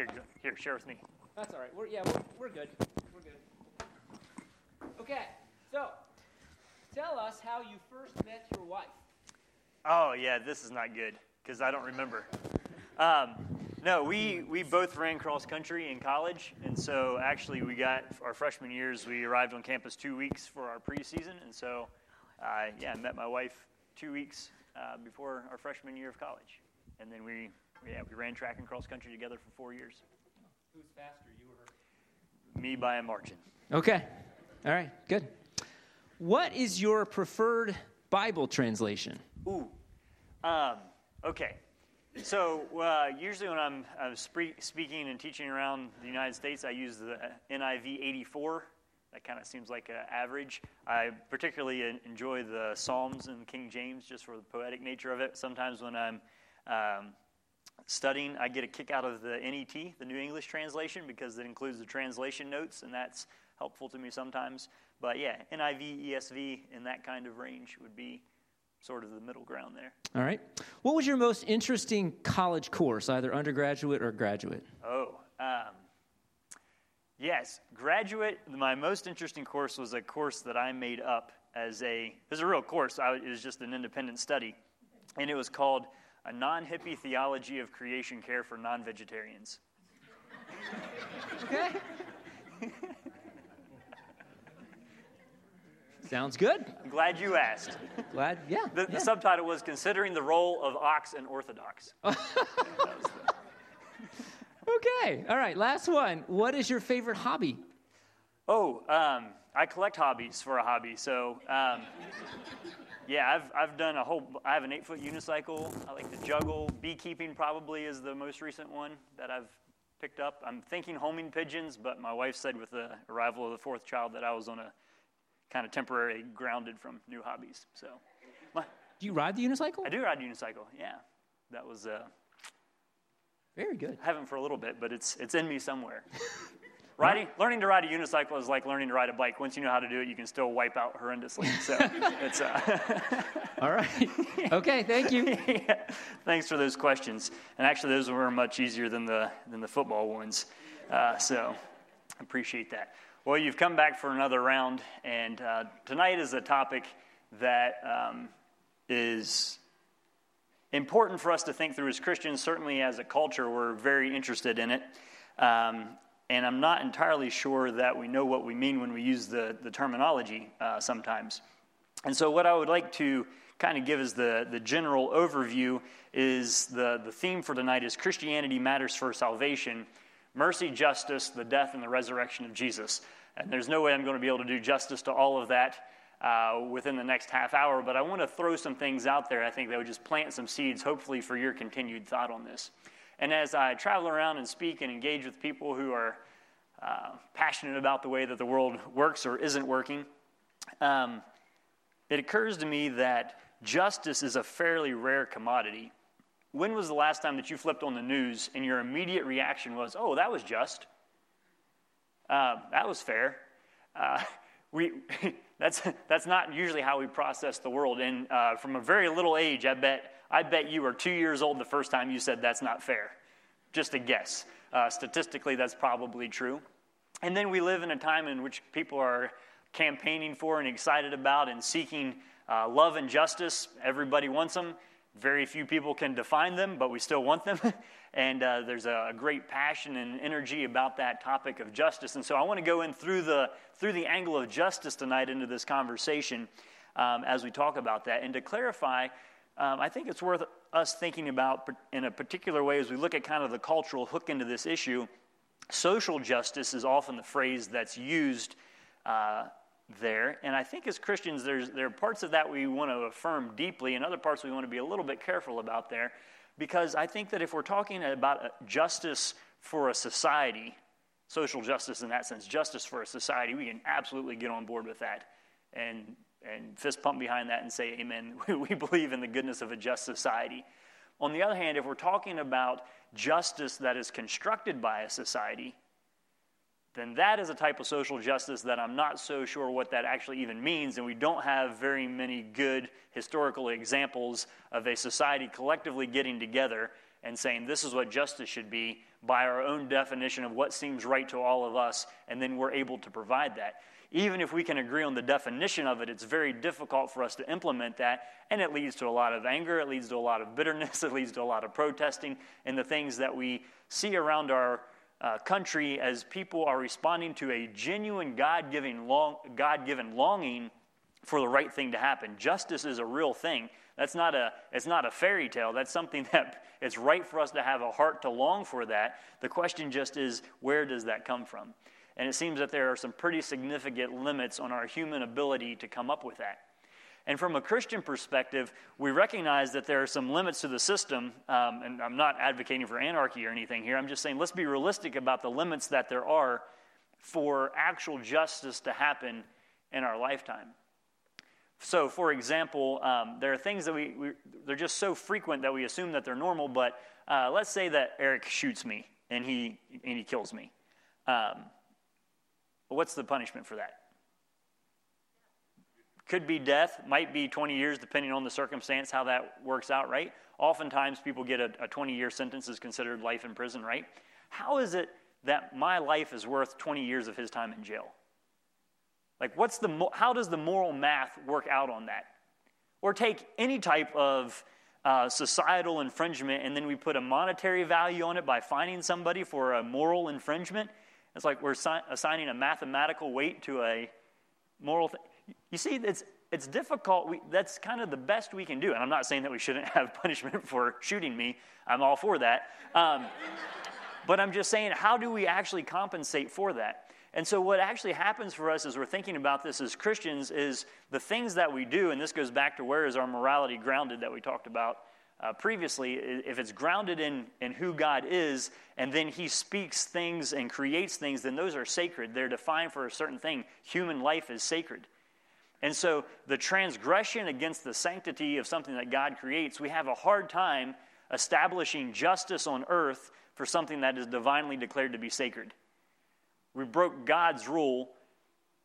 Here, here, share with me. That's all right. We're, yeah, we're, we're good. We're good. Okay, so tell us how you first met your wife. Oh, yeah, this is not good because I don't remember. Um, no, we, we both ran cross country in college, and so actually we got our freshman years. We arrived on campus two weeks for our preseason, and so uh, yeah, I met my wife two weeks uh, before our freshman year of college, and then we yeah we ran track and cross country together for four years. Who's faster, you or her? Me by a margin. Okay, all right, good. What is your preferred Bible translation? Ooh, um, okay. So uh, usually when I'm, I'm spree- speaking and teaching around the United States, I use the NIV 84. That kind of seems like an average. I particularly enjoy the Psalms and King James just for the poetic nature of it. Sometimes when I'm um, studying, I get a kick out of the NET, the New English Translation, because it includes the translation notes, and that's helpful to me sometimes. But yeah, NIV, ESV, in that kind of range would be sort of the middle ground there. All right. What was your most interesting college course, either undergraduate or graduate? Oh, um, yes, graduate. My most interesting course was a course that I made up as a. It was a real course. I, it was just an independent study, and it was called "A Non-Hippie Theology of Creation Care for Non-Vegetarians." okay. Sounds good. I'm glad you asked. Glad, yeah. The, yeah. the subtitle was Considering the Role of Ox and Orthodox. okay, all right, last one. What is your favorite hobby? Oh, um, I collect hobbies for a hobby. So, um, yeah, I've, I've done a whole, I have an eight foot unicycle. I like to juggle. Beekeeping probably is the most recent one that I've picked up. I'm thinking homing pigeons, but my wife said with the arrival of the fourth child that I was on a kind of temporary grounded from new hobbies. So, my, do you ride the unicycle? I do ride the unicycle. Yeah, that was uh, very good. I haven't for a little bit, but it's it's in me somewhere. Riding, learning to ride a unicycle is like learning to ride a bike. Once you know how to do it, you can still wipe out horrendously. So it's. Uh, All right. Okay. Thank you. yeah. Thanks for those questions. And actually, those were much easier than the than the football ones. Uh, so appreciate that. Well, you've come back for another round, and uh, tonight is a topic that um, is important for us to think through as Christians. Certainly, as a culture, we're very interested in it. Um, and I'm not entirely sure that we know what we mean when we use the, the terminology uh, sometimes. And so, what I would like to kind of give as the, the general overview is the, the theme for tonight is Christianity matters for salvation mercy, justice, the death, and the resurrection of Jesus. And there's no way I'm going to be able to do justice to all of that uh, within the next half hour, but I want to throw some things out there I think that would just plant some seeds, hopefully, for your continued thought on this. And as I travel around and speak and engage with people who are uh, passionate about the way that the world works or isn't working, um, it occurs to me that justice is a fairly rare commodity. When was the last time that you flipped on the news and your immediate reaction was, oh, that was just? Uh, that was fair. Uh, we, that's, that's not usually how we process the world. And uh, from a very little age, I bet, I bet you were two years old the first time you said that's not fair. Just a guess. Uh, statistically, that's probably true. And then we live in a time in which people are campaigning for and excited about and seeking uh, love and justice. Everybody wants them. Very few people can define them, but we still want them. and uh, there's a great passion and energy about that topic of justice. And so I want to go in through the, through the angle of justice tonight into this conversation um, as we talk about that. And to clarify, um, I think it's worth us thinking about in a particular way as we look at kind of the cultural hook into this issue. Social justice is often the phrase that's used uh, there. And I think as Christians, there's, there are parts of that we want to affirm deeply, and other parts we want to be a little bit careful about there. Because I think that if we're talking about justice for a society, social justice in that sense, justice for a society, we can absolutely get on board with that and, and fist pump behind that and say, Amen. we believe in the goodness of a just society. On the other hand, if we're talking about justice that is constructed by a society, then that is a type of social justice that I'm not so sure what that actually even means. And we don't have very many good historical examples of a society collectively getting together and saying this is what justice should be by our own definition of what seems right to all of us, and then we're able to provide that. Even if we can agree on the definition of it, it's very difficult for us to implement that, and it leads to a lot of anger, it leads to a lot of bitterness, it leads to a lot of protesting, and the things that we see around our uh, country as people are responding to a genuine God-given, long, God-given longing for the right thing to happen. Justice is a real thing. That's not a, it's not a fairy tale. That's something that it's right for us to have a heart to long for that. The question just is, where does that come from? And it seems that there are some pretty significant limits on our human ability to come up with that. And from a Christian perspective, we recognize that there are some limits to the system. Um, and I'm not advocating for anarchy or anything here. I'm just saying let's be realistic about the limits that there are for actual justice to happen in our lifetime. So, for example, um, there are things that we, we, they're just so frequent that we assume that they're normal, but uh, let's say that Eric shoots me and he, and he kills me. Um, what's the punishment for that? Could be death, might be 20 years, depending on the circumstance, how that works out, right? Oftentimes, people get a 20 year sentence is considered life in prison, right? How is it that my life is worth 20 years of his time in jail? Like, what's the, how does the moral math work out on that? Or take any type of uh, societal infringement and then we put a monetary value on it by fining somebody for a moral infringement. It's like we're si- assigning a mathematical weight to a moral thing. You see, it's, it's difficult. We, that's kind of the best we can do. And I'm not saying that we shouldn't have punishment for shooting me, I'm all for that. Um, but I'm just saying, how do we actually compensate for that? And so, what actually happens for us as we're thinking about this as Christians is the things that we do, and this goes back to where is our morality grounded that we talked about uh, previously. If it's grounded in, in who God is, and then He speaks things and creates things, then those are sacred. They're defined for a certain thing. Human life is sacred. And so the transgression against the sanctity of something that God creates, we have a hard time establishing justice on earth for something that is divinely declared to be sacred. We broke God's rule.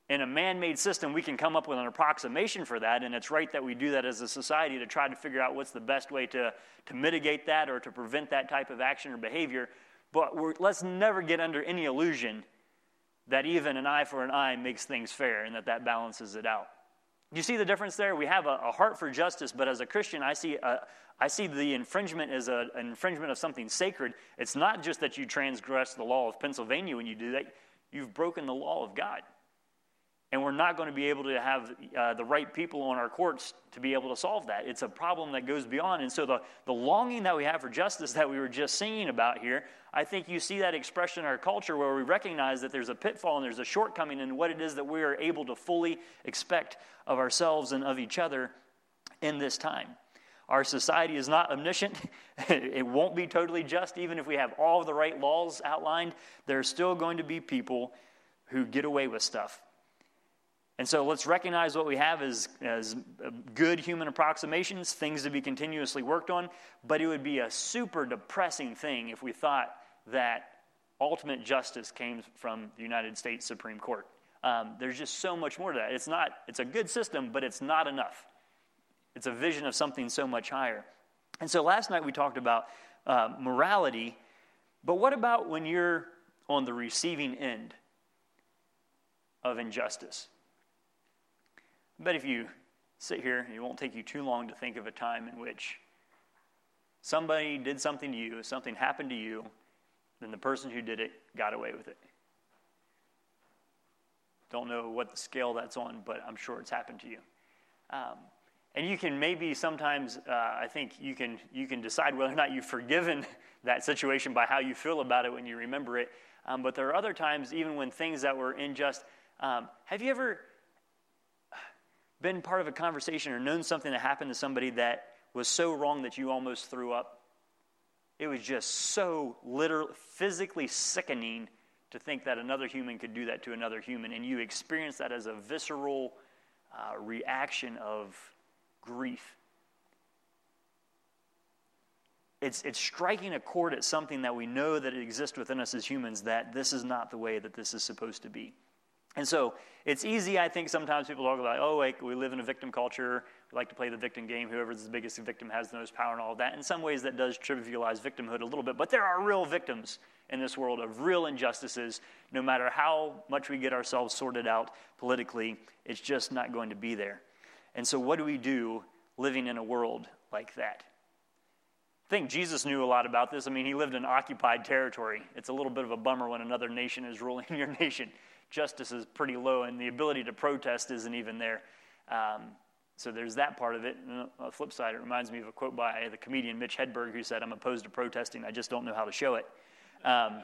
In a man made system, we can come up with an approximation for that, and it's right that we do that as a society to try to figure out what's the best way to, to mitigate that or to prevent that type of action or behavior. But let's never get under any illusion that even an eye for an eye makes things fair and that that balances it out. You see the difference there? We have a, a heart for justice, but as a Christian, I see, a, I see the infringement as a, an infringement of something sacred. It's not just that you transgress the law of Pennsylvania when you do that, you've broken the law of God. And we're not going to be able to have uh, the right people on our courts to be able to solve that. It's a problem that goes beyond. And so, the, the longing that we have for justice that we were just singing about here, I think you see that expression in our culture where we recognize that there's a pitfall and there's a shortcoming in what it is that we are able to fully expect of ourselves and of each other in this time. Our society is not omniscient. it won't be totally just, even if we have all the right laws outlined. There are still going to be people who get away with stuff. And so let's recognize what we have as, as good human approximations, things to be continuously worked on. But it would be a super depressing thing if we thought that ultimate justice came from the United States Supreme Court. Um, there's just so much more to that. It's not, it's a good system, but it's not enough. It's a vision of something so much higher. And so last night we talked about uh, morality, but what about when you're on the receiving end of injustice? I bet if you sit here, it won't take you too long to think of a time in which somebody did something to you, something happened to you, then the person who did it got away with it. Don't know what the scale that's on, but I'm sure it's happened to you. Um, and you can maybe sometimes, uh, I think you can, you can decide whether or not you've forgiven that situation by how you feel about it when you remember it. Um, but there are other times, even when things that were unjust. Um, have you ever been part of a conversation or known something that happened to somebody that was so wrong that you almost threw up? It was just so literally, physically sickening to think that another human could do that to another human. And you experience that as a visceral uh, reaction of grief. It's, it's striking a chord at something that we know that exists within us as humans that this is not the way that this is supposed to be. And so it's easy, I think, sometimes people talk about, oh, like, we live in a victim culture. We like to play the victim game. Whoever's the biggest victim has the most power and all of that. In some ways, that does trivialize victimhood a little bit. But there are real victims in this world of real injustices. No matter how much we get ourselves sorted out politically, it's just not going to be there. And so, what do we do living in a world like that? I think Jesus knew a lot about this. I mean, he lived in occupied territory. It's a little bit of a bummer when another nation is ruling your nation. Justice is pretty low, and the ability to protest isn't even there. Um, so there's that part of it. And on the flip side, it reminds me of a quote by the comedian Mitch Hedberg, who said, I'm opposed to protesting, I just don't know how to show it. Um,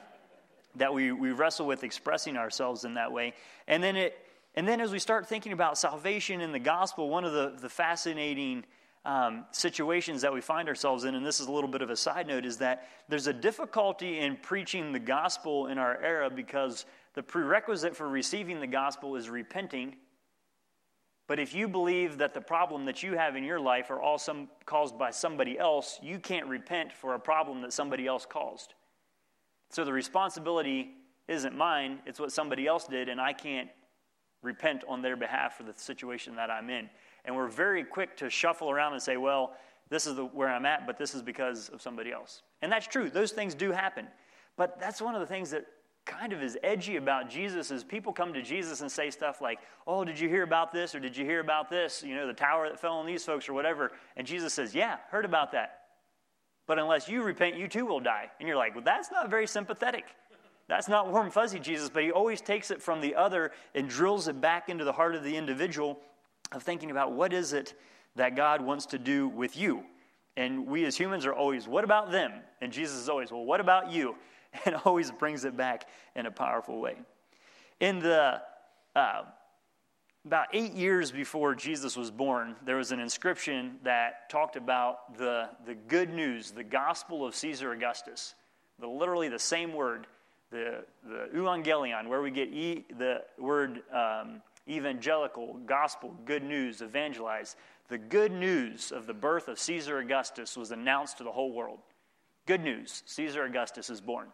that we, we wrestle with expressing ourselves in that way. And then, it, and then as we start thinking about salvation in the gospel, one of the, the fascinating um, situations that we find ourselves in, and this is a little bit of a side note, is that there's a difficulty in preaching the gospel in our era because the prerequisite for receiving the gospel is repenting. But if you believe that the problem that you have in your life are all some, caused by somebody else, you can't repent for a problem that somebody else caused. So the responsibility isn't mine, it's what somebody else did, and I can't repent on their behalf for the situation that I'm in. And we're very quick to shuffle around and say, well, this is the, where I'm at, but this is because of somebody else. And that's true. Those things do happen. But that's one of the things that kind of is edgy about Jesus is people come to Jesus and say stuff like, "Oh, did you hear about this or did you hear about this? You know, the tower that fell on these folks or whatever." And Jesus says, "Yeah, heard about that. But unless you repent, you too will die." And you're like, "Well, that's not very sympathetic." That's not warm fuzzy Jesus, but he always takes it from the other and drills it back into the heart of the individual of thinking about what is it that God wants to do with you. And we as humans are always, what about them? And Jesus is always, well, what about you? And always brings it back in a powerful way. In the uh, about eight years before Jesus was born, there was an inscription that talked about the, the good news, the gospel of Caesar Augustus. The, literally the same word, the, the euangelion, where we get e, the word um, evangelical, gospel, good news, evangelize. The good news of the birth of Caesar Augustus was announced to the whole world. Good news Caesar Augustus is born.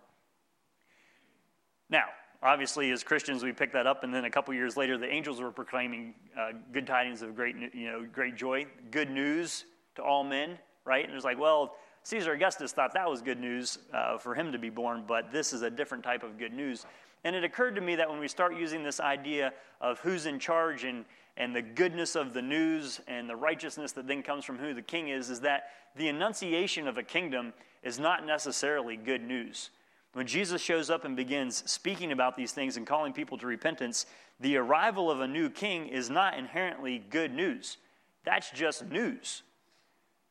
Now, obviously, as Christians, we pick that up, and then a couple years later, the angels were proclaiming uh, good tidings of great, you know, great joy, good news to all men, right? And it's like, well, Caesar Augustus thought that was good news uh, for him to be born, but this is a different type of good news. And it occurred to me that when we start using this idea of who's in charge and, and the goodness of the news and the righteousness that then comes from who the king is, is that the annunciation of a kingdom is not necessarily good news. When Jesus shows up and begins speaking about these things and calling people to repentance, the arrival of a new king is not inherently good news. That's just news.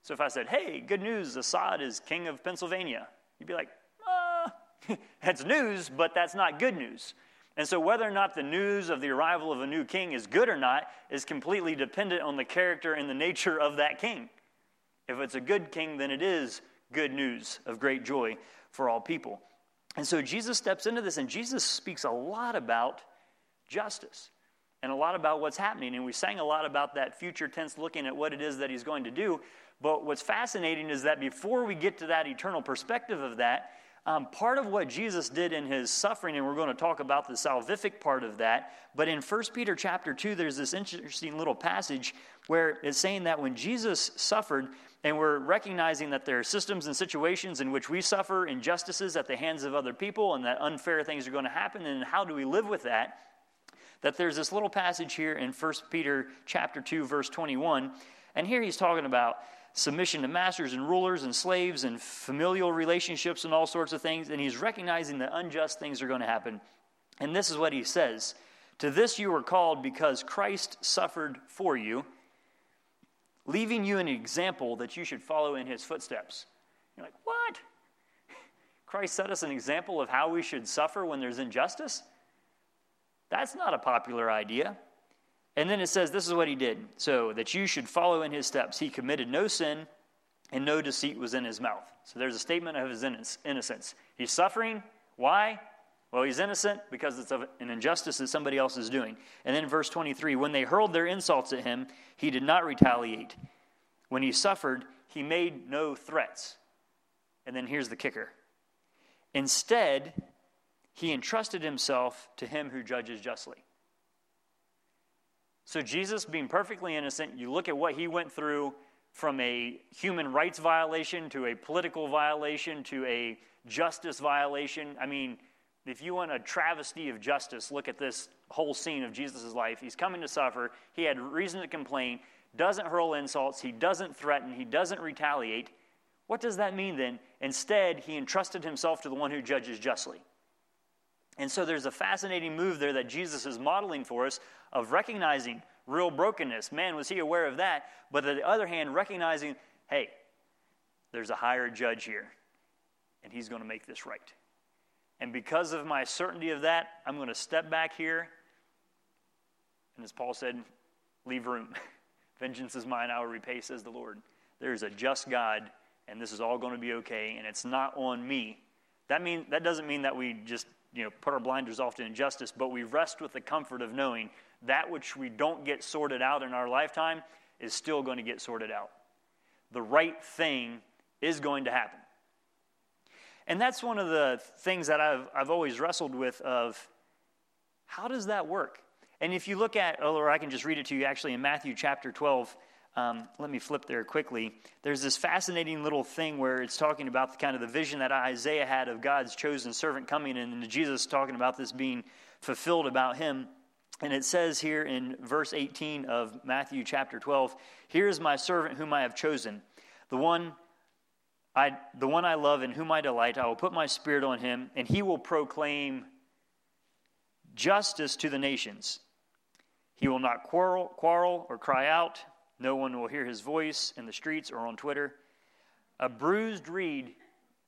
So if I said, hey, good news, Assad is king of Pennsylvania, you'd be like, uh, that's news, but that's not good news. And so, whether or not the news of the arrival of a new king is good or not is completely dependent on the character and the nature of that king. If it's a good king, then it is good news of great joy for all people. And so, Jesus steps into this, and Jesus speaks a lot about justice and a lot about what's happening. And we sang a lot about that future tense looking at what it is that he's going to do. But what's fascinating is that before we get to that eternal perspective of that, um, part of what Jesus did in his suffering, and we're going to talk about the salvific part of that, but in 1 Peter chapter 2, there's this interesting little passage where it's saying that when Jesus suffered, and we're recognizing that there are systems and situations in which we suffer injustices at the hands of other people and that unfair things are going to happen, and how do we live with that? That there's this little passage here in 1 Peter chapter 2, verse 21, and here he's talking about submission to masters and rulers and slaves and familial relationships and all sorts of things. And he's recognizing that unjust things are going to happen. And this is what he says To this you were called because Christ suffered for you, leaving you an example that you should follow in his footsteps. You're like, what? Christ set us an example of how we should suffer when there's injustice? That's not a popular idea. And then it says, This is what he did, so that you should follow in his steps. He committed no sin, and no deceit was in his mouth. So there's a statement of his innocence. He's suffering. Why? Well, he's innocent because it's an injustice that somebody else is doing. And then verse 23 when they hurled their insults at him, he did not retaliate. When he suffered, he made no threats. And then here's the kicker instead, he entrusted himself to him who judges justly. So, Jesus being perfectly innocent, you look at what he went through from a human rights violation to a political violation to a justice violation. I mean, if you want a travesty of justice, look at this whole scene of Jesus' life. He's coming to suffer. He had reason to complain, doesn't hurl insults, he doesn't threaten, he doesn't retaliate. What does that mean then? Instead, he entrusted himself to the one who judges justly. And so there's a fascinating move there that Jesus is modeling for us of recognizing real brokenness. Man, was he aware of that? But on the other hand, recognizing, hey, there's a higher judge here, and he's going to make this right. And because of my certainty of that, I'm going to step back here. And as Paul said, leave room. Vengeance is mine, I will repay, says the Lord. There is a just God, and this is all going to be okay, and it's not on me. That, mean, that doesn't mean that we just you know, put our blinders off to injustice, but we rest with the comfort of knowing that which we don't get sorted out in our lifetime is still going to get sorted out. The right thing is going to happen. And that's one of the things that I've, I've always wrestled with of how does that work? And if you look at, or I can just read it to you actually in Matthew chapter 12, um, let me flip there quickly. There's this fascinating little thing where it's talking about the kind of the vision that Isaiah had of God's chosen servant coming and Jesus talking about this being fulfilled about him. And it says here in verse 18 of Matthew chapter 12, Here is my servant whom I have chosen, the one I, the one I love in whom I delight. I will put my spirit on him, and he will proclaim justice to the nations. He will not quarrel, quarrel or cry out. No one will hear his voice in the streets or on Twitter. A bruised reed,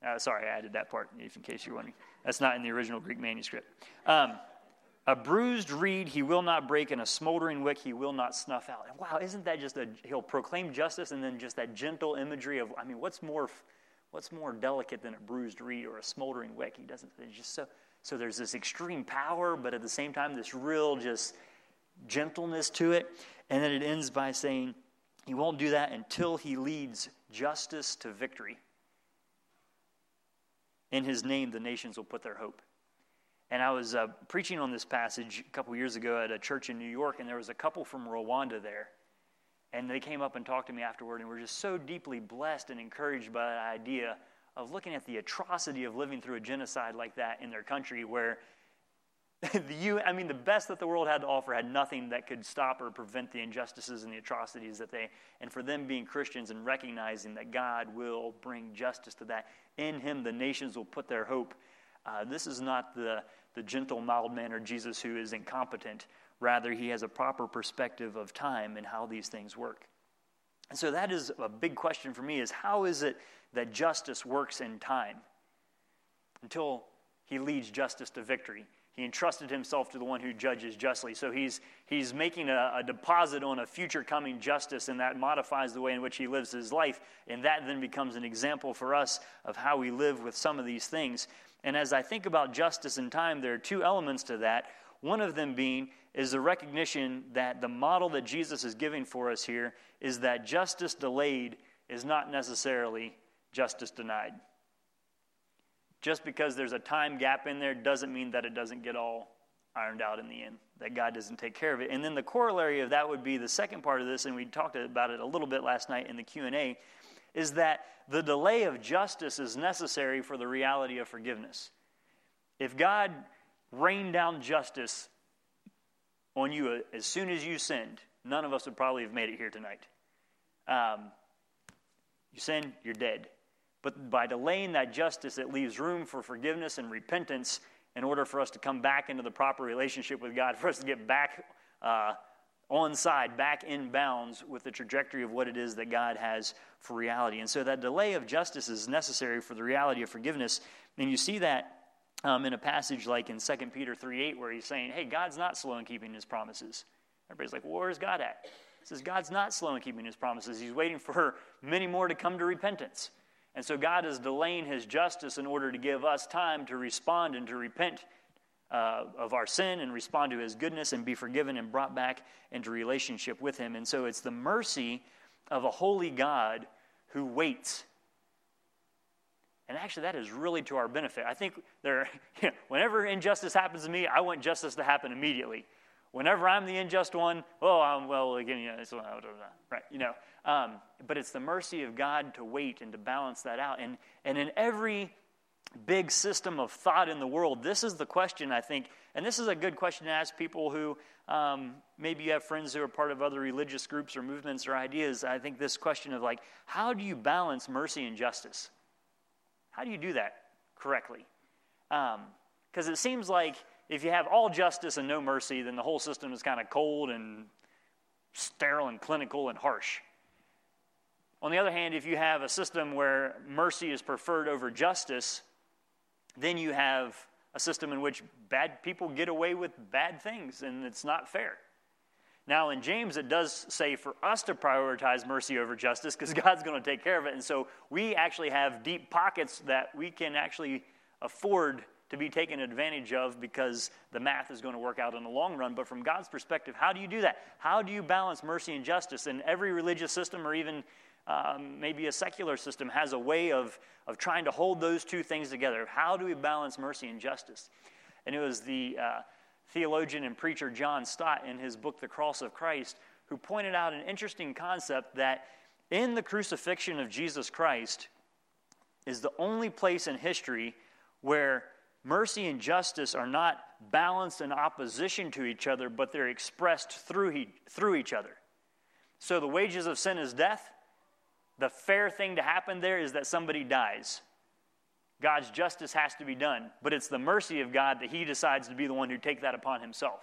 uh, sorry, I added that part in case you're wondering. That's not in the original Greek manuscript. Um, a bruised reed he will not break, and a smoldering wick he will not snuff out. And wow, isn't that just a, he'll proclaim justice and then just that gentle imagery of, I mean, what's more, what's more delicate than a bruised reed or a smoldering wick? He doesn't, it's just so, so there's this extreme power, but at the same time, this real just gentleness to it. And then it ends by saying, He won't do that until He leads justice to victory. In His name, the nations will put their hope. And I was uh, preaching on this passage a couple years ago at a church in New York, and there was a couple from Rwanda there. And they came up and talked to me afterward, and were just so deeply blessed and encouraged by the idea of looking at the atrocity of living through a genocide like that in their country, where the, U, I mean, the best that the world had to offer had nothing that could stop or prevent the injustices and the atrocities that they, and for them being Christians and recognizing that God will bring justice to that. In Him, the nations will put their hope. Uh, this is not the, the gentle, mild mannered Jesus who is incompetent. Rather, He has a proper perspective of time and how these things work. And so that is a big question for me is how is it that justice works in time until he leads justice to victory? He entrusted himself to the one who judges justly. So he's, he's making a, a, deposit on a future coming justice, and that modifies the way in which he lives his life. And that then becomes an example for us of how we live with some of these things. And as I think about justice and time, there are two elements to that. One of them being is the recognition that the model that Jesus is giving for us here is that justice delayed is not necessarily justice denied. Just because there's a time gap in there doesn't mean that it doesn't get all ironed out in the end, that God doesn't take care of it. And then the corollary of that would be the second part of this, and we talked about it a little bit last night in the Q&A, is that the delay of justice is necessary for the reality of forgiveness. If God rained down justice on you as soon as you sinned, none of us would probably have made it here tonight. Um, you sin, you're dead. But by delaying that justice, it leaves room for forgiveness and repentance in order for us to come back into the proper relationship with God, for us to get back uh, on side, back in bounds with the trajectory of what it is that God has for reality. And so that delay of justice is necessary for the reality of forgiveness. And you see that um, in a passage like in 2 Peter 3 8, where he's saying, hey, God's not slow in keeping his promises. Everybody's like, well, where's God at? He says, God's not slow in keeping his promises. He's waiting for many more to come to repentance. And so God is delaying his justice in order to give us time to respond and to repent uh, of our sin and respond to his goodness and be forgiven and brought back into relationship with him. And so it's the mercy of a holy God who waits. And actually, that is really to our benefit. I think there, whenever injustice happens to me, I want justice to happen immediately. Whenever I'm the unjust one, oh, I'm, well, again, you know, right, you know. Um, but it's the mercy of God to wait and to balance that out. And, and in every big system of thought in the world, this is the question, I think, and this is a good question to ask people who um, maybe you have friends who are part of other religious groups or movements or ideas. I think this question of like, how do you balance mercy and justice? How do you do that correctly? Because um, it seems like if you have all justice and no mercy, then the whole system is kind of cold and sterile and clinical and harsh. On the other hand, if you have a system where mercy is preferred over justice, then you have a system in which bad people get away with bad things, and it's not fair. Now, in James, it does say for us to prioritize mercy over justice because God's going to take care of it. And so we actually have deep pockets that we can actually afford to be taken advantage of because the math is going to work out in the long run. But from God's perspective, how do you do that? How do you balance mercy and justice? And every religious system, or even um, maybe a secular system, has a way of, of trying to hold those two things together. How do we balance mercy and justice? And it was the uh, theologian and preacher John Stott in his book, The Cross of Christ, who pointed out an interesting concept that in the crucifixion of Jesus Christ is the only place in history where mercy and justice are not balanced in opposition to each other, but they're expressed through, he, through each other. So the wages of sin is death. The fair thing to happen there is that somebody dies. God's justice has to be done, but it's the mercy of God that he decides to be the one who take that upon himself.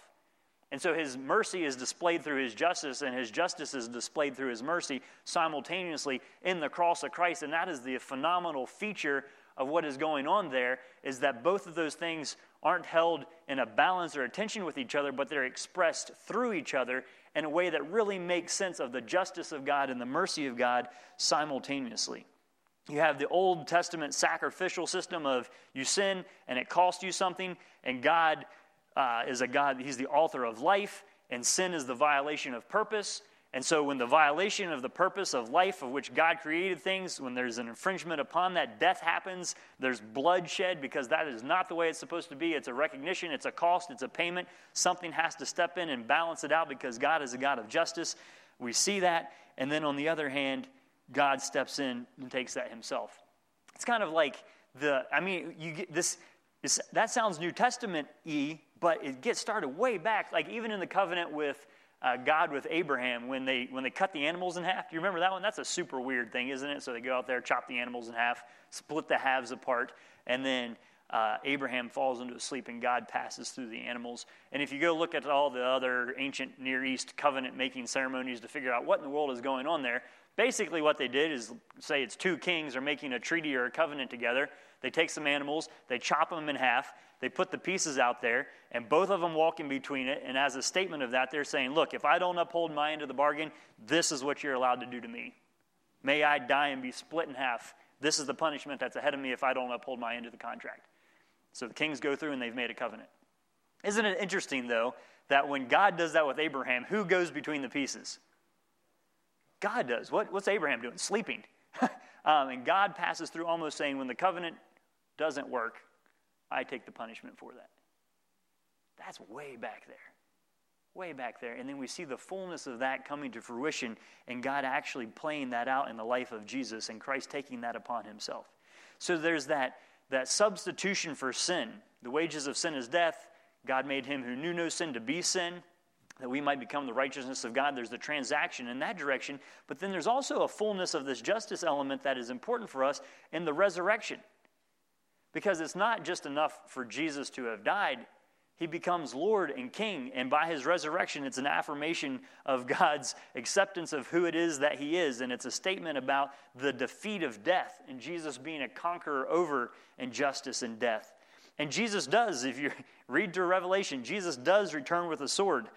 And so his mercy is displayed through his justice, and his justice is displayed through his mercy simultaneously in the cross of Christ. And that is the phenomenal feature of what is going on there is that both of those things aren't held in a balance or a tension with each other, but they're expressed through each other in a way that really makes sense of the justice of God and the mercy of God simultaneously. You have the Old Testament sacrificial system of you sin and it costs you something, and God uh, is a God, He's the author of life, and sin is the violation of purpose. And so, when the violation of the purpose of life, of which God created things, when there's an infringement upon that, death happens, there's bloodshed because that is not the way it's supposed to be. It's a recognition, it's a cost, it's a payment. Something has to step in and balance it out because God is a God of justice. We see that. And then on the other hand, God steps in and takes that himself. It's kind of like the, I mean, you get this, this that sounds New Testament y, but it gets started way back, like even in the covenant with uh, God with Abraham when they when they cut the animals in half. Do you remember that one? That's a super weird thing, isn't it? So they go out there, chop the animals in half, split the halves apart, and then uh, Abraham falls into a sleep and God passes through the animals. And if you go look at all the other ancient Near East covenant making ceremonies to figure out what in the world is going on there, basically what they did is say it's two kings are making a treaty or a covenant together. They take some animals, they chop them in half, they put the pieces out there, and both of them walk in between it. And as a statement of that, they're saying, Look, if I don't uphold my end of the bargain, this is what you're allowed to do to me. May I die and be split in half. This is the punishment that's ahead of me if I don't uphold my end of the contract. So the kings go through and they've made a covenant. Isn't it interesting, though, that when God does that with Abraham, who goes between the pieces? God does. What, what's Abraham doing? Sleeping. um, and God passes through almost saying, when the covenant doesn't work, I take the punishment for that. That's way back there. Way back there. And then we see the fullness of that coming to fruition and God actually playing that out in the life of Jesus and Christ taking that upon himself. So there's that, that substitution for sin. The wages of sin is death. God made him who knew no sin to be sin that we might become the righteousness of God. There's the transaction in that direction. But then there's also a fullness of this justice element that is important for us in the resurrection. Because it's not just enough for Jesus to have died, he becomes Lord and King. And by his resurrection, it's an affirmation of God's acceptance of who it is that he is. And it's a statement about the defeat of death and Jesus being a conqueror over injustice and death. And Jesus does, if you read through Revelation, Jesus does return with a sword.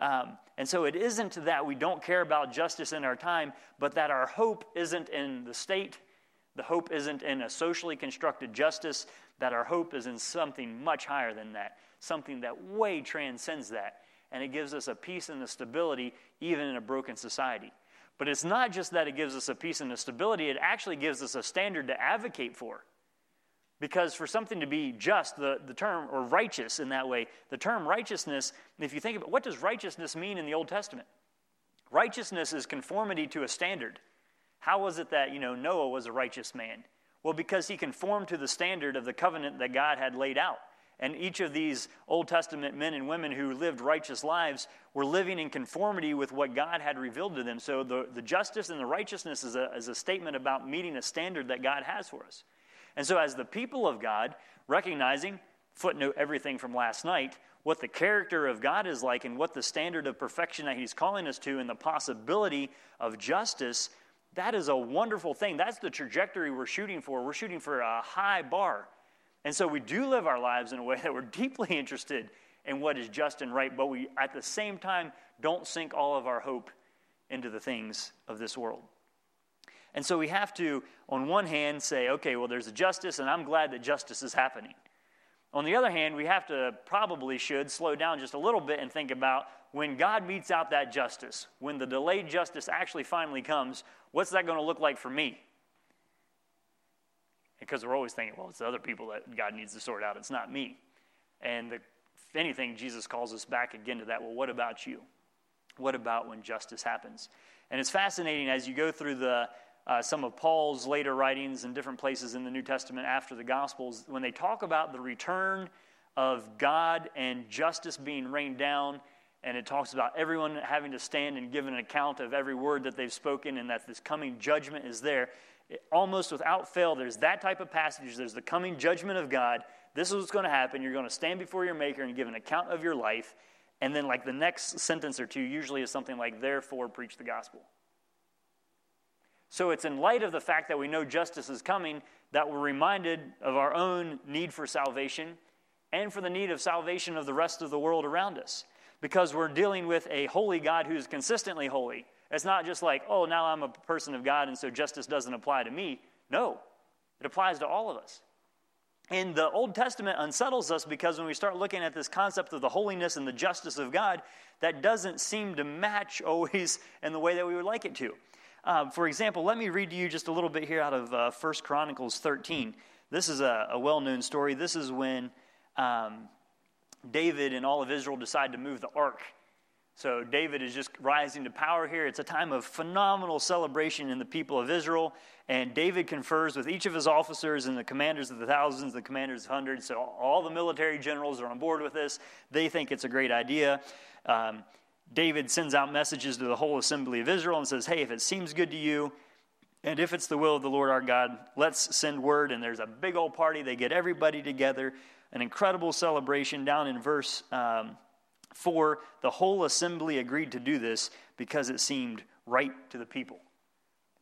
Um, and so it isn't that we don't care about justice in our time, but that our hope isn't in the state the hope isn't in a socially constructed justice, that our hope is in something much higher than that, something that way transcends that. And it gives us a peace and a stability even in a broken society. But it's not just that it gives us a peace and a stability, it actually gives us a standard to advocate for. Because for something to be just, the, the term, or righteous in that way, the term righteousness, if you think about what does righteousness mean in the Old Testament? Righteousness is conformity to a standard. How was it that, you know, Noah was a righteous man? Well, because he conformed to the standard of the covenant that God had laid out. And each of these Old Testament men and women who lived righteous lives were living in conformity with what God had revealed to them. So the, the justice and the righteousness is a, is a statement about meeting a standard that God has for us. And so, as the people of God, recognizing, footnote everything from last night, what the character of God is like and what the standard of perfection that He's calling us to and the possibility of justice, that is a wonderful thing. That's the trajectory we're shooting for. We're shooting for a high bar. And so we do live our lives in a way that we're deeply interested in what is just and right, but we at the same time don't sink all of our hope into the things of this world. And so we have to, on one hand, say, okay, well, there's a justice, and I'm glad that justice is happening. On the other hand, we have to probably should slow down just a little bit and think about when God metes out that justice, when the delayed justice actually finally comes, what's that going to look like for me? Because we're always thinking, well, it's the other people that God needs to sort out, it's not me. And the, if anything, Jesus calls us back again to that. Well, what about you? What about when justice happens? And it's fascinating as you go through the uh, some of Paul's later writings in different places in the New Testament after the Gospels, when they talk about the return of God and justice being rained down, and it talks about everyone having to stand and give an account of every word that they've spoken, and that this coming judgment is there. It, almost without fail, there's that type of passage. There's the coming judgment of God. This is what's going to happen. You're going to stand before your Maker and give an account of your life. And then, like the next sentence or two, usually is something like, Therefore, preach the gospel. So it's in light of the fact that we know justice is coming that we're reminded of our own need for salvation and for the need of salvation of the rest of the world around us. Because we're dealing with a holy God who's consistently holy. It's not just like, oh, now I'm a person of God and so justice doesn't apply to me. No, it applies to all of us. And the Old Testament unsettles us because when we start looking at this concept of the holiness and the justice of God, that doesn't seem to match always in the way that we would like it to. Uh, for example, let me read to you just a little bit here out of uh, 1 Chronicles 13. This is a, a well known story. This is when um, David and all of Israel decide to move the ark. So David is just rising to power here. It's a time of phenomenal celebration in the people of Israel. And David confers with each of his officers and the commanders of the thousands, the commanders of hundreds. So all the military generals are on board with this. They think it's a great idea. Um, David sends out messages to the whole assembly of Israel and says, Hey, if it seems good to you, and if it's the will of the Lord our God, let's send word. And there's a big old party. They get everybody together, an incredible celebration. Down in verse um, 4, the whole assembly agreed to do this because it seemed right to the people.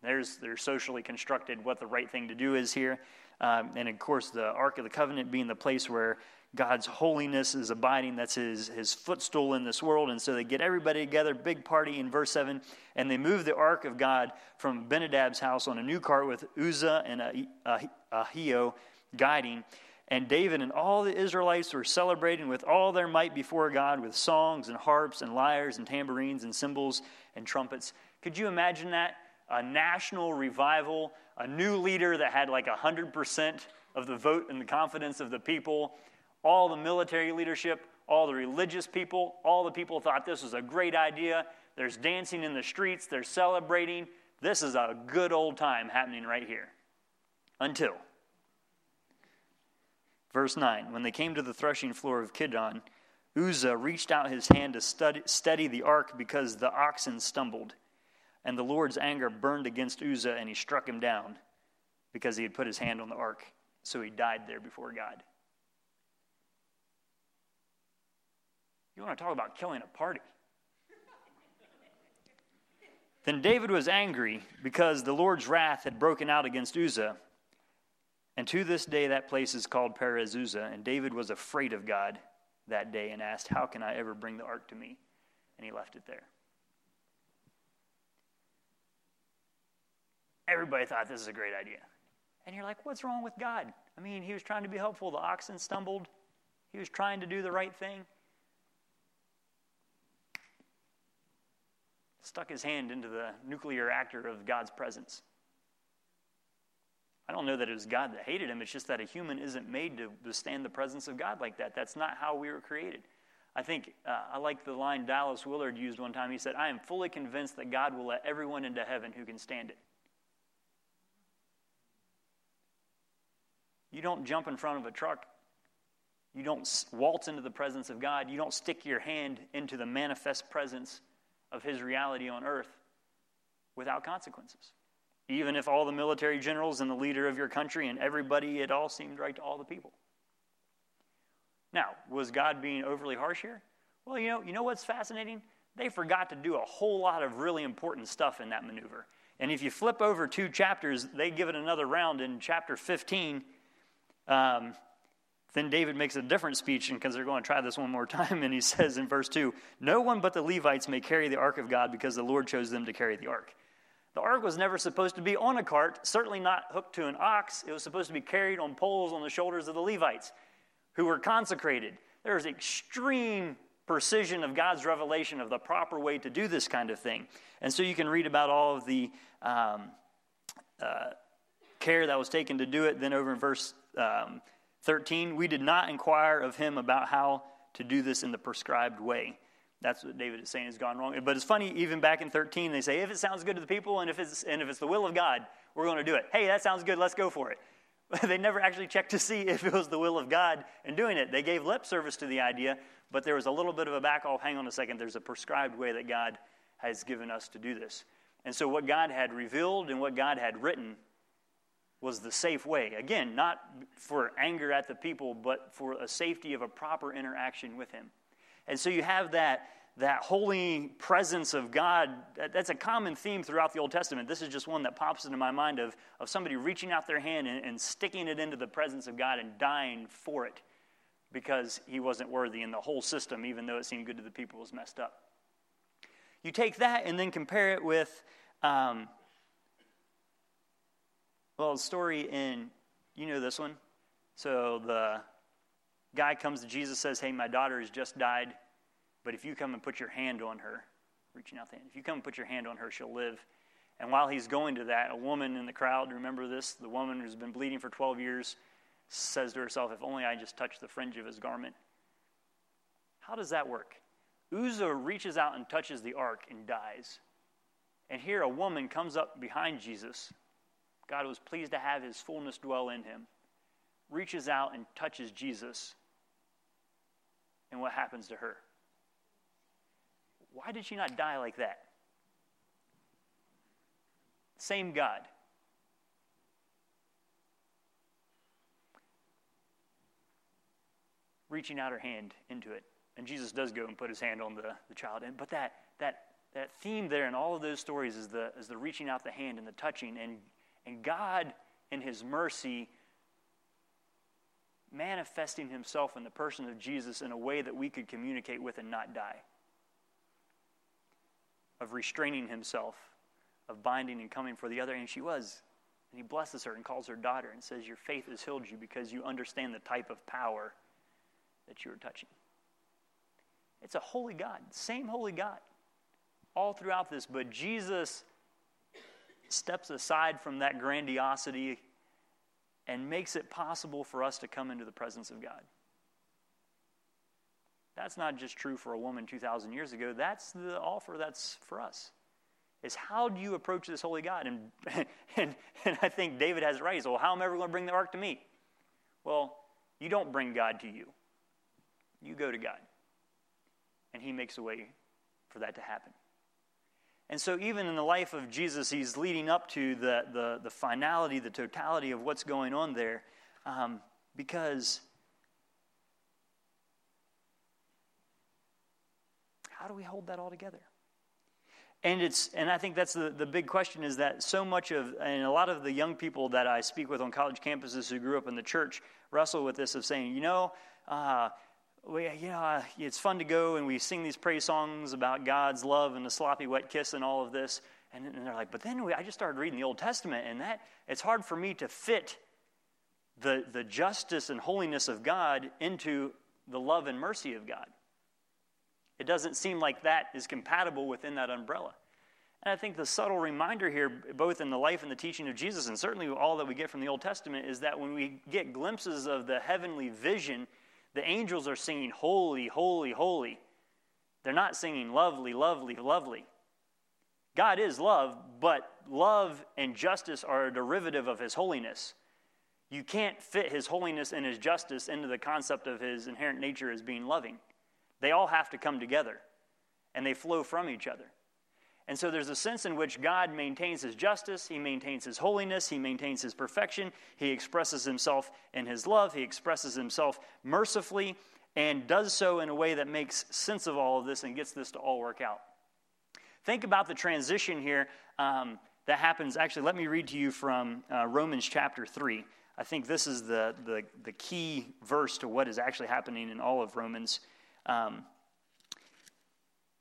There's, they're socially constructed what the right thing to do is here. Um, and of course, the Ark of the Covenant being the place where God's holiness is abiding. That's his, his footstool in this world. And so they get everybody together, big party in verse 7, and they move the ark of God from Abinadab's house on a new cart with Uzzah and Ahio guiding. And David and all the Israelites were celebrating with all their might before God with songs and harps and lyres and tambourines and cymbals and trumpets. Could you imagine that? A national revival, a new leader that had like 100% of the vote and the confidence of the people all the military leadership, all the religious people, all the people thought this was a great idea. There's dancing in the streets, they're celebrating. This is a good old time happening right here. Until. Verse 9 When they came to the threshing floor of Kidon, Uzzah reached out his hand to steady the ark because the oxen stumbled. And the Lord's anger burned against Uzzah, and he struck him down because he had put his hand on the ark. So he died there before God. You want to talk about killing a party. then David was angry because the Lord's wrath had broken out against Uzzah. And to this day, that place is called Perez Uzzah. And David was afraid of God that day and asked, How can I ever bring the ark to me? And he left it there. Everybody thought this is a great idea. And you're like, What's wrong with God? I mean, he was trying to be helpful. The oxen stumbled, he was trying to do the right thing. Stuck his hand into the nuclear reactor of God's presence. I don't know that it was God that hated him. It's just that a human isn't made to withstand the presence of God like that. That's not how we were created. I think uh, I like the line Dallas Willard used one time. He said, I am fully convinced that God will let everyone into heaven who can stand it. You don't jump in front of a truck. You don't waltz into the presence of God. You don't stick your hand into the manifest presence of His reality on earth without consequences. Even if all the military generals and the leader of your country and everybody, it all seemed right to all the people. Now, was God being overly harsh here? Well, you know, you know what's fascinating? They forgot to do a whole lot of really important stuff in that maneuver. And if you flip over two chapters, they give it another round in chapter 15. Um, then David makes a different speech because they're going to try this one more time. And he says in verse 2 No one but the Levites may carry the ark of God because the Lord chose them to carry the ark. The ark was never supposed to be on a cart, certainly not hooked to an ox. It was supposed to be carried on poles on the shoulders of the Levites who were consecrated. There's extreme precision of God's revelation of the proper way to do this kind of thing. And so you can read about all of the um, uh, care that was taken to do it. Then over in verse um, 13, we did not inquire of him about how to do this in the prescribed way. That's what David is saying has gone wrong. But it's funny, even back in 13, they say, if it sounds good to the people and if it's, and if it's the will of God, we're going to do it. Hey, that sounds good, let's go for it. they never actually checked to see if it was the will of God in doing it. They gave lip service to the idea, but there was a little bit of a back off. Hang on a second, there's a prescribed way that God has given us to do this. And so, what God had revealed and what God had written was the safe way. Again, not for anger at the people, but for a safety of a proper interaction with Him. And so you have that, that holy presence of God. That's a common theme throughout the Old Testament. This is just one that pops into my mind of, of somebody reaching out their hand and, and sticking it into the presence of God and dying for it because he wasn't worthy, and the whole system, even though it seemed good to the people, was messed up. You take that and then compare it with, um, well, the story in, you know this one. So the Guy comes to Jesus, says, Hey, my daughter has just died, but if you come and put your hand on her, reaching out the hand, if you come and put your hand on her, she'll live. And while he's going to that, a woman in the crowd, remember this? The woman who's been bleeding for 12 years says to herself, If only I just touch the fringe of his garment. How does that work? Uzzah reaches out and touches the ark and dies. And here a woman comes up behind Jesus. God was pleased to have his fullness dwell in him reaches out and touches Jesus. And what happens to her? Why did she not die like that? Same God. Reaching out her hand into it. And Jesus does go and put his hand on the, the child. And, but that, that, that theme there in all of those stories is the, is the reaching out the hand and the touching. And, and God, in his mercy, manifesting himself in the person of Jesus in a way that we could communicate with and not die. Of restraining himself, of binding and coming for the other. And she was. And he blesses her and calls her daughter and says, Your faith has healed you because you understand the type of power that you are touching. It's a holy God, same holy God, all throughout this. But Jesus steps aside from that grandiosity and makes it possible for us to come into the presence of God. That's not just true for a woman 2,000 years ago, that's the offer that's for us. Is how do you approach this holy God? And, and, and I think David has it right. He says, Well, how am I ever going to bring the ark to me? Well, you don't bring God to you, you go to God. And He makes a way for that to happen. And so, even in the life of Jesus, he's leading up to the, the, the finality, the totality of what's going on there, um, because how do we hold that all together? And it's and I think that's the, the big question is that so much of and a lot of the young people that I speak with on college campuses who grew up in the church wrestle with this of saying, you know, uh, we, you know, uh, it's fun to go and we sing these praise songs about God's love and the sloppy wet kiss and all of this. And, and they're like, but then we, I just started reading the Old Testament, and that it's hard for me to fit the, the justice and holiness of God into the love and mercy of God. It doesn't seem like that is compatible within that umbrella. And I think the subtle reminder here, both in the life and the teaching of Jesus, and certainly all that we get from the Old Testament, is that when we get glimpses of the heavenly vision, the angels are singing, Holy, holy, holy. They're not singing, Lovely, lovely, lovely. God is love, but love and justice are a derivative of his holiness. You can't fit his holiness and his justice into the concept of his inherent nature as being loving. They all have to come together, and they flow from each other. And so there's a sense in which God maintains his justice, he maintains his holiness, he maintains his perfection, he expresses himself in his love, he expresses himself mercifully, and does so in a way that makes sense of all of this and gets this to all work out. Think about the transition here um, that happens. Actually, let me read to you from uh, Romans chapter 3. I think this is the, the, the, key verse to what is actually happening in all of Romans. Um,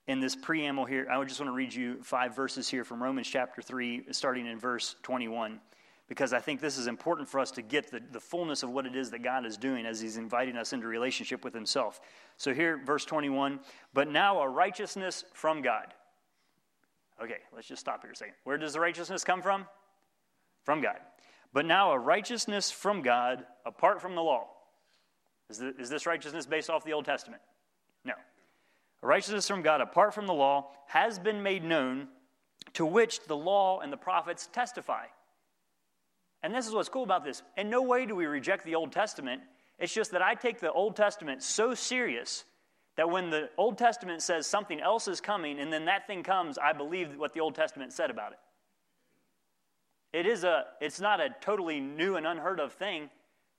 in this preamble here, I just want to read you five verses here from Romans chapter 3, starting in verse 21, because I think this is important for us to get the, the fullness of what it is that God is doing as He's inviting us into relationship with Himself. So here, verse 21 But now a righteousness from God. Okay, let's just stop here a second. Where does the righteousness come from? From God. But now a righteousness from God apart from the law. Is, is this righteousness based off the Old Testament? No. Righteousness from God apart from the law has been made known, to which the law and the prophets testify. And this is what's cool about this. In no way do we reject the Old Testament. It's just that I take the Old Testament so serious that when the Old Testament says something else is coming and then that thing comes, I believe what the Old Testament said about it. It is a, it's not a totally new and unheard of thing,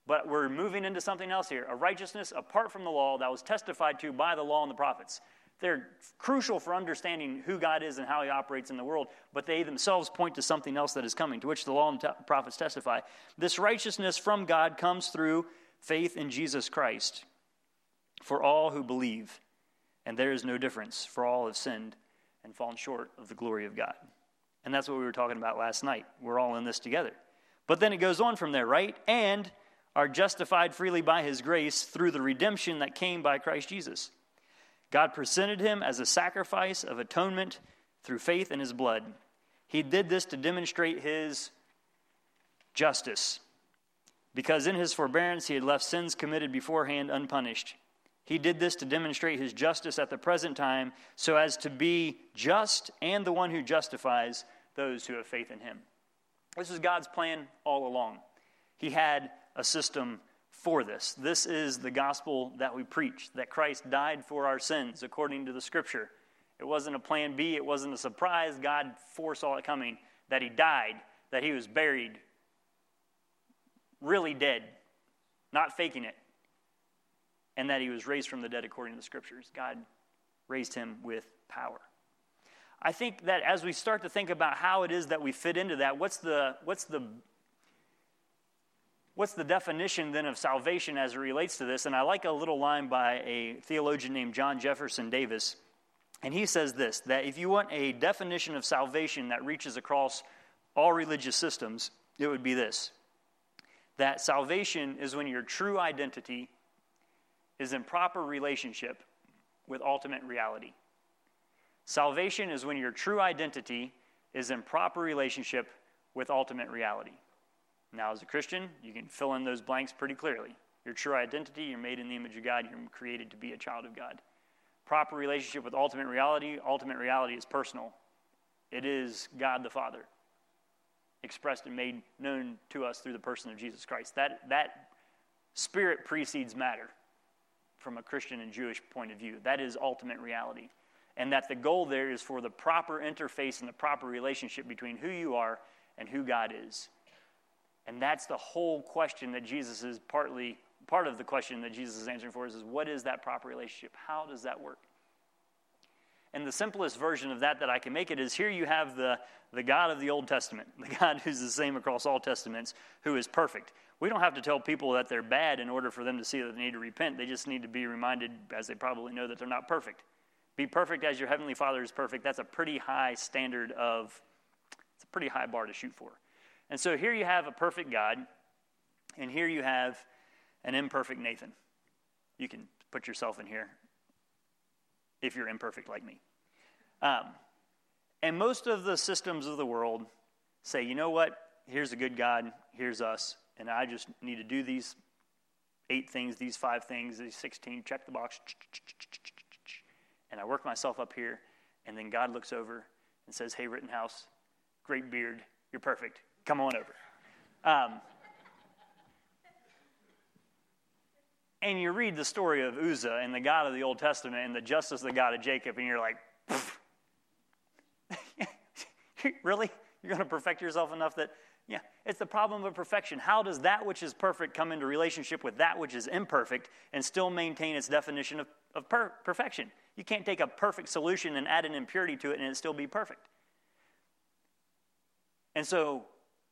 but we're moving into something else here a righteousness apart from the law that was testified to by the law and the prophets. They're crucial for understanding who God is and how He operates in the world, but they themselves point to something else that is coming, to which the law and the prophets testify. This righteousness from God comes through faith in Jesus Christ for all who believe, and there is no difference, for all have sinned and fallen short of the glory of God. And that's what we were talking about last night. We're all in this together. But then it goes on from there, right? And are justified freely by his grace through the redemption that came by Christ Jesus. God presented him as a sacrifice of atonement through faith in his blood. He did this to demonstrate his justice, because in his forbearance he had left sins committed beforehand unpunished. He did this to demonstrate his justice at the present time, so as to be just and the one who justifies those who have faith in him. This is God's plan all along. He had a system for this. This is the gospel that we preach that Christ died for our sins according to the scripture. It wasn't a plan B, it wasn't a surprise. God foresaw it coming that he died, that he was buried, really dead, not faking it and that he was raised from the dead according to the scriptures. God raised him with power. I think that as we start to think about how it is that we fit into that, what's the, what's the, what's the definition then of salvation as it relates to this? And I like a little line by a theologian named John Jefferson Davis. And he says this that if you want a definition of salvation that reaches across all religious systems, it would be this that salvation is when your true identity is in proper relationship with ultimate reality. Salvation is when your true identity is in proper relationship with ultimate reality. Now, as a Christian, you can fill in those blanks pretty clearly. Your true identity, you're made in the image of God, you're created to be a child of God. Proper relationship with ultimate reality, ultimate reality is personal. It is God the Father, expressed and made known to us through the person of Jesus Christ. That, that spirit precedes matter from a Christian and Jewish point of view. That is ultimate reality. And that the goal there is for the proper interface and the proper relationship between who you are and who God is. And that's the whole question that Jesus is partly, part of the question that Jesus is answering for is, is what is that proper relationship? How does that work? And the simplest version of that that I can make it is here you have the, the God of the Old Testament, the God who's the same across all testaments, who is perfect. We don't have to tell people that they're bad in order for them to see that they need to repent. They just need to be reminded, as they probably know, that they're not perfect. Be perfect as your heavenly Father is perfect. That's a pretty high standard of, it's a pretty high bar to shoot for. And so here you have a perfect God, and here you have an imperfect Nathan. You can put yourself in here if you're imperfect like me. Um, And most of the systems of the world say, you know what? Here's a good God, here's us, and I just need to do these eight things, these five things, these 16, check the box. And I work myself up here, and then God looks over and says, Hey, Rittenhouse, great beard, you're perfect. Come on over. Um, and you read the story of Uzzah and the God of the Old Testament and the justice of the God of Jacob, and you're like, really? You're going to perfect yourself enough that, yeah, it's the problem of perfection. How does that which is perfect come into relationship with that which is imperfect and still maintain its definition of, of per- perfection? You can't take a perfect solution and add an impurity to it and it still be perfect. And so,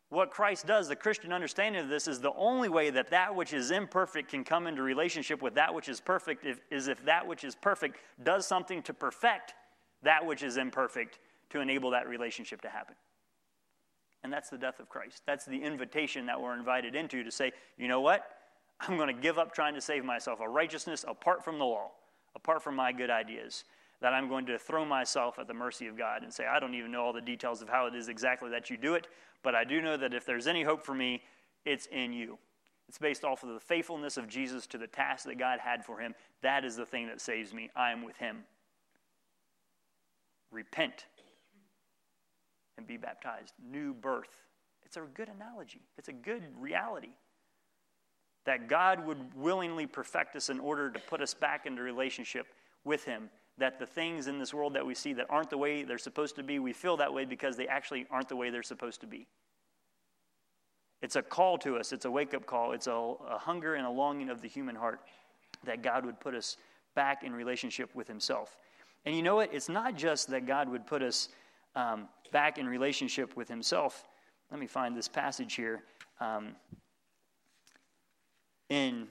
what Christ does, the Christian understanding of this, is the only way that that which is imperfect can come into relationship with that which is perfect if, is if that which is perfect does something to perfect that which is imperfect to enable that relationship to happen. And that's the death of Christ. That's the invitation that we're invited into to say, you know what? I'm going to give up trying to save myself, a righteousness apart from the law, apart from my good ideas that I'm going to throw myself at the mercy of God and say, I don't even know all the details of how it is exactly that you do it, but I do know that if there's any hope for me, it's in you. It's based off of the faithfulness of Jesus to the task that God had for him. That is the thing that saves me. I am with him. Repent and be baptized. New birth. It's a good analogy, it's a good reality. That God would willingly perfect us in order to put us back into relationship with Him that the things in this world that we see that aren't the way they're supposed to be, we feel that way because they actually aren't the way they're supposed to be. It's a call to us, it's a wake up call, it's a, a, hunger and a longing of the human heart that God would put us back in relationship with Himself. And you know what? It's not just that God would put us um, back in relationship with Himself. Let me find this passage here. Um, in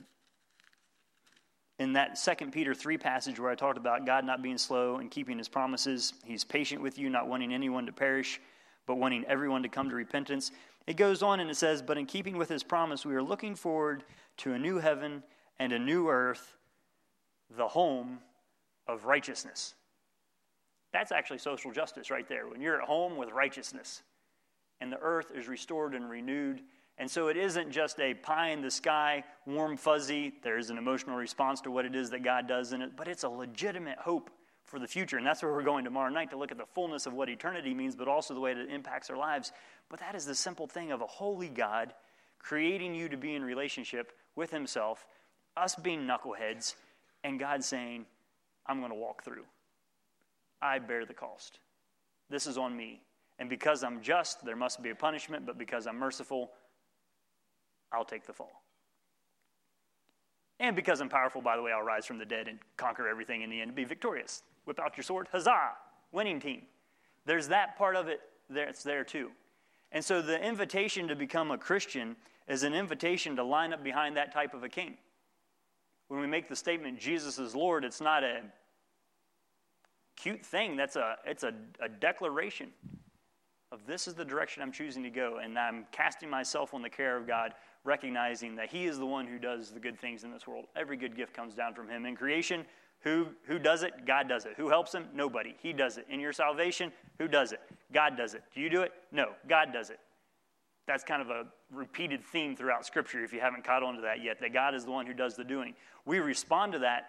in that Second Peter 3 passage where I talked about God not being slow and keeping his promises, he's patient with you, not wanting anyone to perish, but wanting everyone to come to repentance. It goes on and it says, But in keeping with his promise, we are looking forward to a new heaven and a new earth, the home of righteousness. That's actually social justice right there. When you're at home with righteousness and the earth is restored and renewed and so it isn't just a pie in the sky, warm, fuzzy, there's an emotional response to what it is that God does in it, but it's a legitimate hope for the future. And that's where we're going tomorrow night to look at the fullness of what eternity means, but also the way that it impacts our lives. But that is the simple thing of a holy God creating you to be in relationship with Himself, us being knuckleheads, and God saying, I'm going to walk through. I bear the cost. This is on me. And because I'm just, there must be a punishment, but because I'm merciful, I'll take the fall. And because I'm powerful, by the way, I'll rise from the dead and conquer everything in the end and be victorious. Whip out your sword, huzzah, winning team. There's that part of it that's there too. And so the invitation to become a Christian is an invitation to line up behind that type of a king. When we make the statement, Jesus is Lord, it's not a cute thing. That's a, it's a, a declaration of this is the direction I'm choosing to go, and I'm casting myself on the care of God recognizing that He is the one who does the good things in this world. Every good gift comes down from Him. In creation, who, who does it? God does it. Who helps Him? Nobody. He does it. In your salvation, who does it? God does it. Do you do it? No, God does it. That's kind of a repeated theme throughout Scripture if you haven't caught on to that yet, that God is the one who does the doing. We respond to that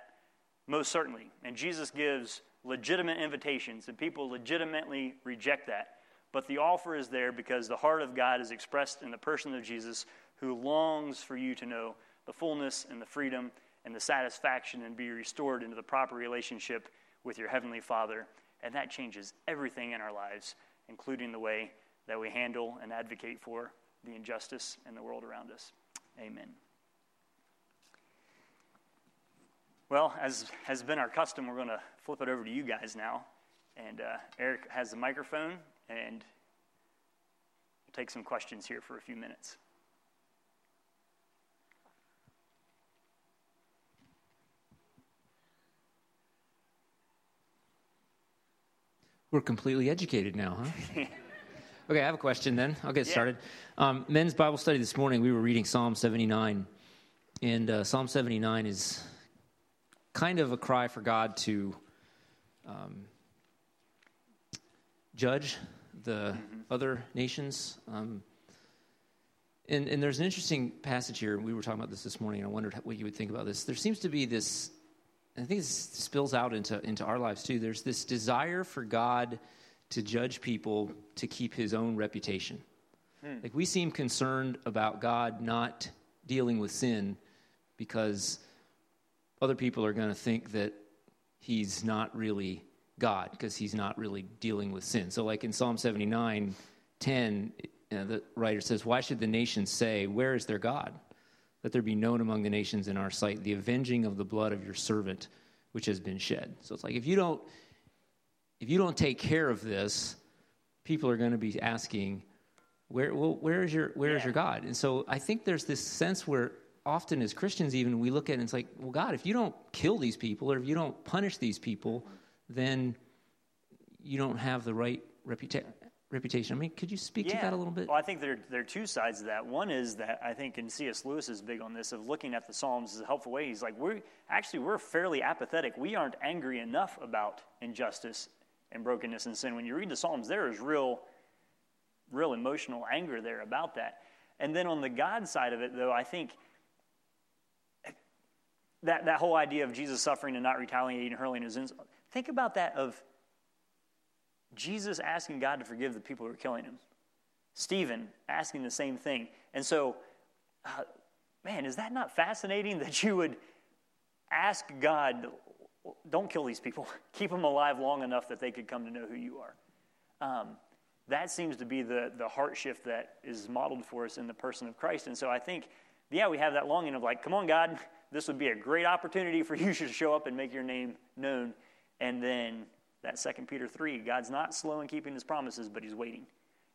most certainly. And Jesus gives legitimate invitations, and people legitimately reject that. But the offer is there because the heart of God is expressed in the person of Jesus, who longs for you to know the fullness and the freedom and the satisfaction and be restored into the proper relationship with your Heavenly Father. And that changes everything in our lives, including the way that we handle and advocate for the injustice in the world around us. Amen. Well, as has been our custom, we're going to flip it over to you guys now. And uh, Eric has the microphone, and we'll take some questions here for a few minutes. We're completely educated now, huh? okay, I have a question then. I'll get yeah. started. Um, men's Bible study this morning, we were reading Psalm 79. And uh, Psalm 79 is kind of a cry for God to um, judge the mm-hmm. other nations. Um, and, and there's an interesting passage here. We were talking about this this morning, and I wondered what you would think about this. There seems to be this, I think this spills out into, into our lives too. There's this desire for God to judge people to keep his own reputation. Hmm. Like we seem concerned about God not dealing with sin because other people are going to think that he's not really God because he's not really dealing with sin. So, like in Psalm 79 10, you know, the writer says, Why should the nations say, Where is their God? Let there be known among the nations in our sight the avenging of the blood of your servant which has been shed. So it's like if you don't if you don't take care of this, people are going to be asking, where, well, where is your where yeah. is your God? And so I think there's this sense where often as Christians even we look at it and it's like, well, God, if you don't kill these people or if you don't punish these people, then you don't have the right reputation reputation. I mean, could you speak yeah. to that a little bit? Well, I think there, there are two sides to that. One is that I think, and C.S. Lewis is big on this, of looking at the Psalms as a helpful way. He's like, we're actually, we're fairly apathetic. We aren't angry enough about injustice and brokenness and sin. When you read the Psalms, there is real, real emotional anger there about that. And then on the God side of it, though, I think that, that whole idea of Jesus suffering and not retaliating and hurling his insult, think about that of Jesus asking God to forgive the people who are killing him. Stephen asking the same thing. And so, uh, man, is that not fascinating that you would ask God, don't kill these people, keep them alive long enough that they could come to know who you are? Um, that seems to be the, the heart shift that is modeled for us in the person of Christ. And so I think, yeah, we have that longing of like, come on, God, this would be a great opportunity for you to show up and make your name known. And then that Second Peter 3, God's not slow in keeping his promises, but he's waiting.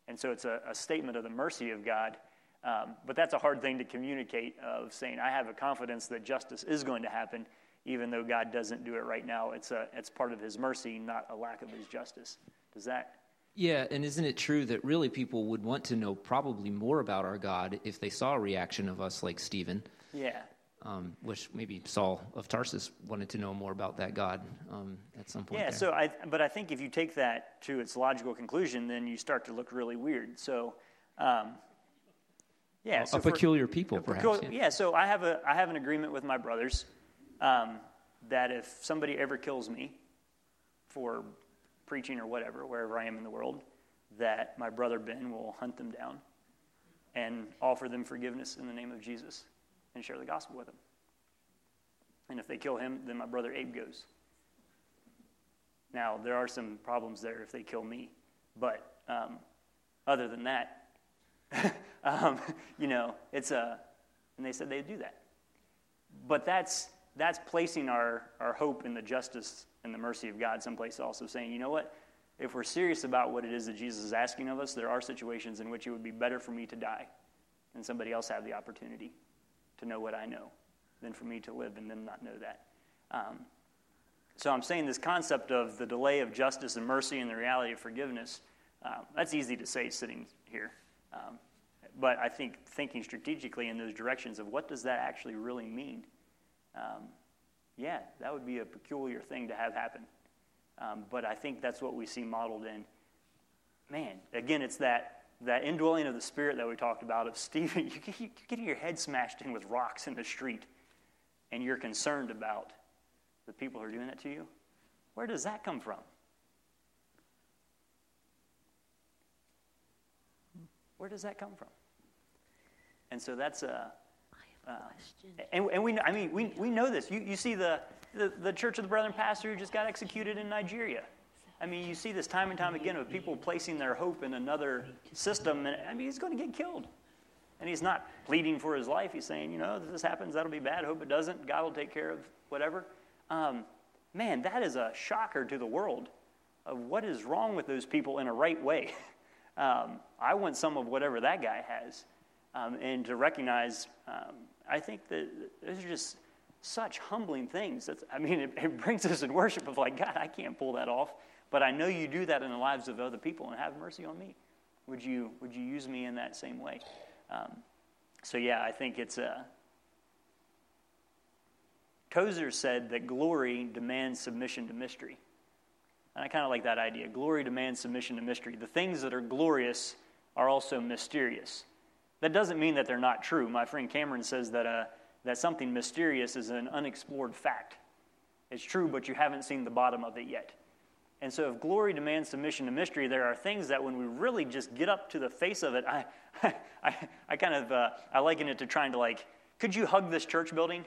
And so it's a, a statement of the mercy of God. Um, but that's a hard thing to communicate of saying, I have a confidence that justice is going to happen, even though God doesn't do it right now. It's, a, it's part of his mercy, not a lack of his justice. Does that? Yeah, and isn't it true that really people would want to know probably more about our God if they saw a reaction of us like Stephen? Yeah um, which maybe Saul of Tarsus wanted to know more about that God um, at some point. Yeah, there. so I, but I think if you take that to its logical conclusion, then you start to look really weird. So, um, yeah, a, so a peculiar people, perhaps. Peculiar, yeah. yeah. so I have a I have an agreement with my brothers um, that if somebody ever kills me for preaching or whatever, wherever I am in the world, that my brother Ben will hunt them down and offer them forgiveness in the name of Jesus and share the gospel with them. And if they kill him, then my brother Abe goes. Now, there are some problems there if they kill me. But um, other than that, um, you know, it's a, and they said they'd do that. But that's, that's placing our, our hope in the justice and the mercy of God someplace also saying, you know what? If we're serious about what it is that Jesus is asking of us, there are situations in which it would be better for me to die and somebody else have the opportunity to know what I know than for me to live and them not know that. Um, so I'm saying this concept of the delay of justice and mercy and the reality of forgiveness, uh, that's easy to say sitting here. Um, but I think thinking strategically in those directions of what does that actually really mean, um, yeah, that would be a peculiar thing to have happen. Um, but I think that's what we see modeled in. Man, again, it's that that indwelling of the Spirit that we talked about of Stephen, you get, you're getting your head smashed in with rocks in the street, and you're concerned about the people who are doing that to you. Where does that come from? Where does that come from? And so that's a. Uh, and, and we, I mean, we, we know this. You, you see the, the, the Church of the Brethren pastor who just got executed in Nigeria. I mean, you see this time and time again of people placing their hope in another system, and I mean, he's going to get killed. And he's not pleading for his life. He's saying, you know, if this happens, that'll be bad. Hope it doesn't. God will take care of whatever. Um, man, that is a shocker to the world of what is wrong with those people in a right way. Um, I want some of whatever that guy has. Um, and to recognize, um, I think that those are just such humbling things. That's, I mean, it, it brings us in worship of like, God, I can't pull that off. But I know you do that in the lives of other people, and have mercy on me. Would you, would you use me in that same way? Um, so, yeah, I think it's a. Uh, Tozer said that glory demands submission to mystery. And I kind of like that idea. Glory demands submission to mystery. The things that are glorious are also mysterious. That doesn't mean that they're not true. My friend Cameron says that, uh, that something mysterious is an unexplored fact. It's true, but you haven't seen the bottom of it yet. And so, if glory demands submission to mystery, there are things that when we really just get up to the face of it, I, I, I kind of uh, I liken it to trying to like, could you hug this church building?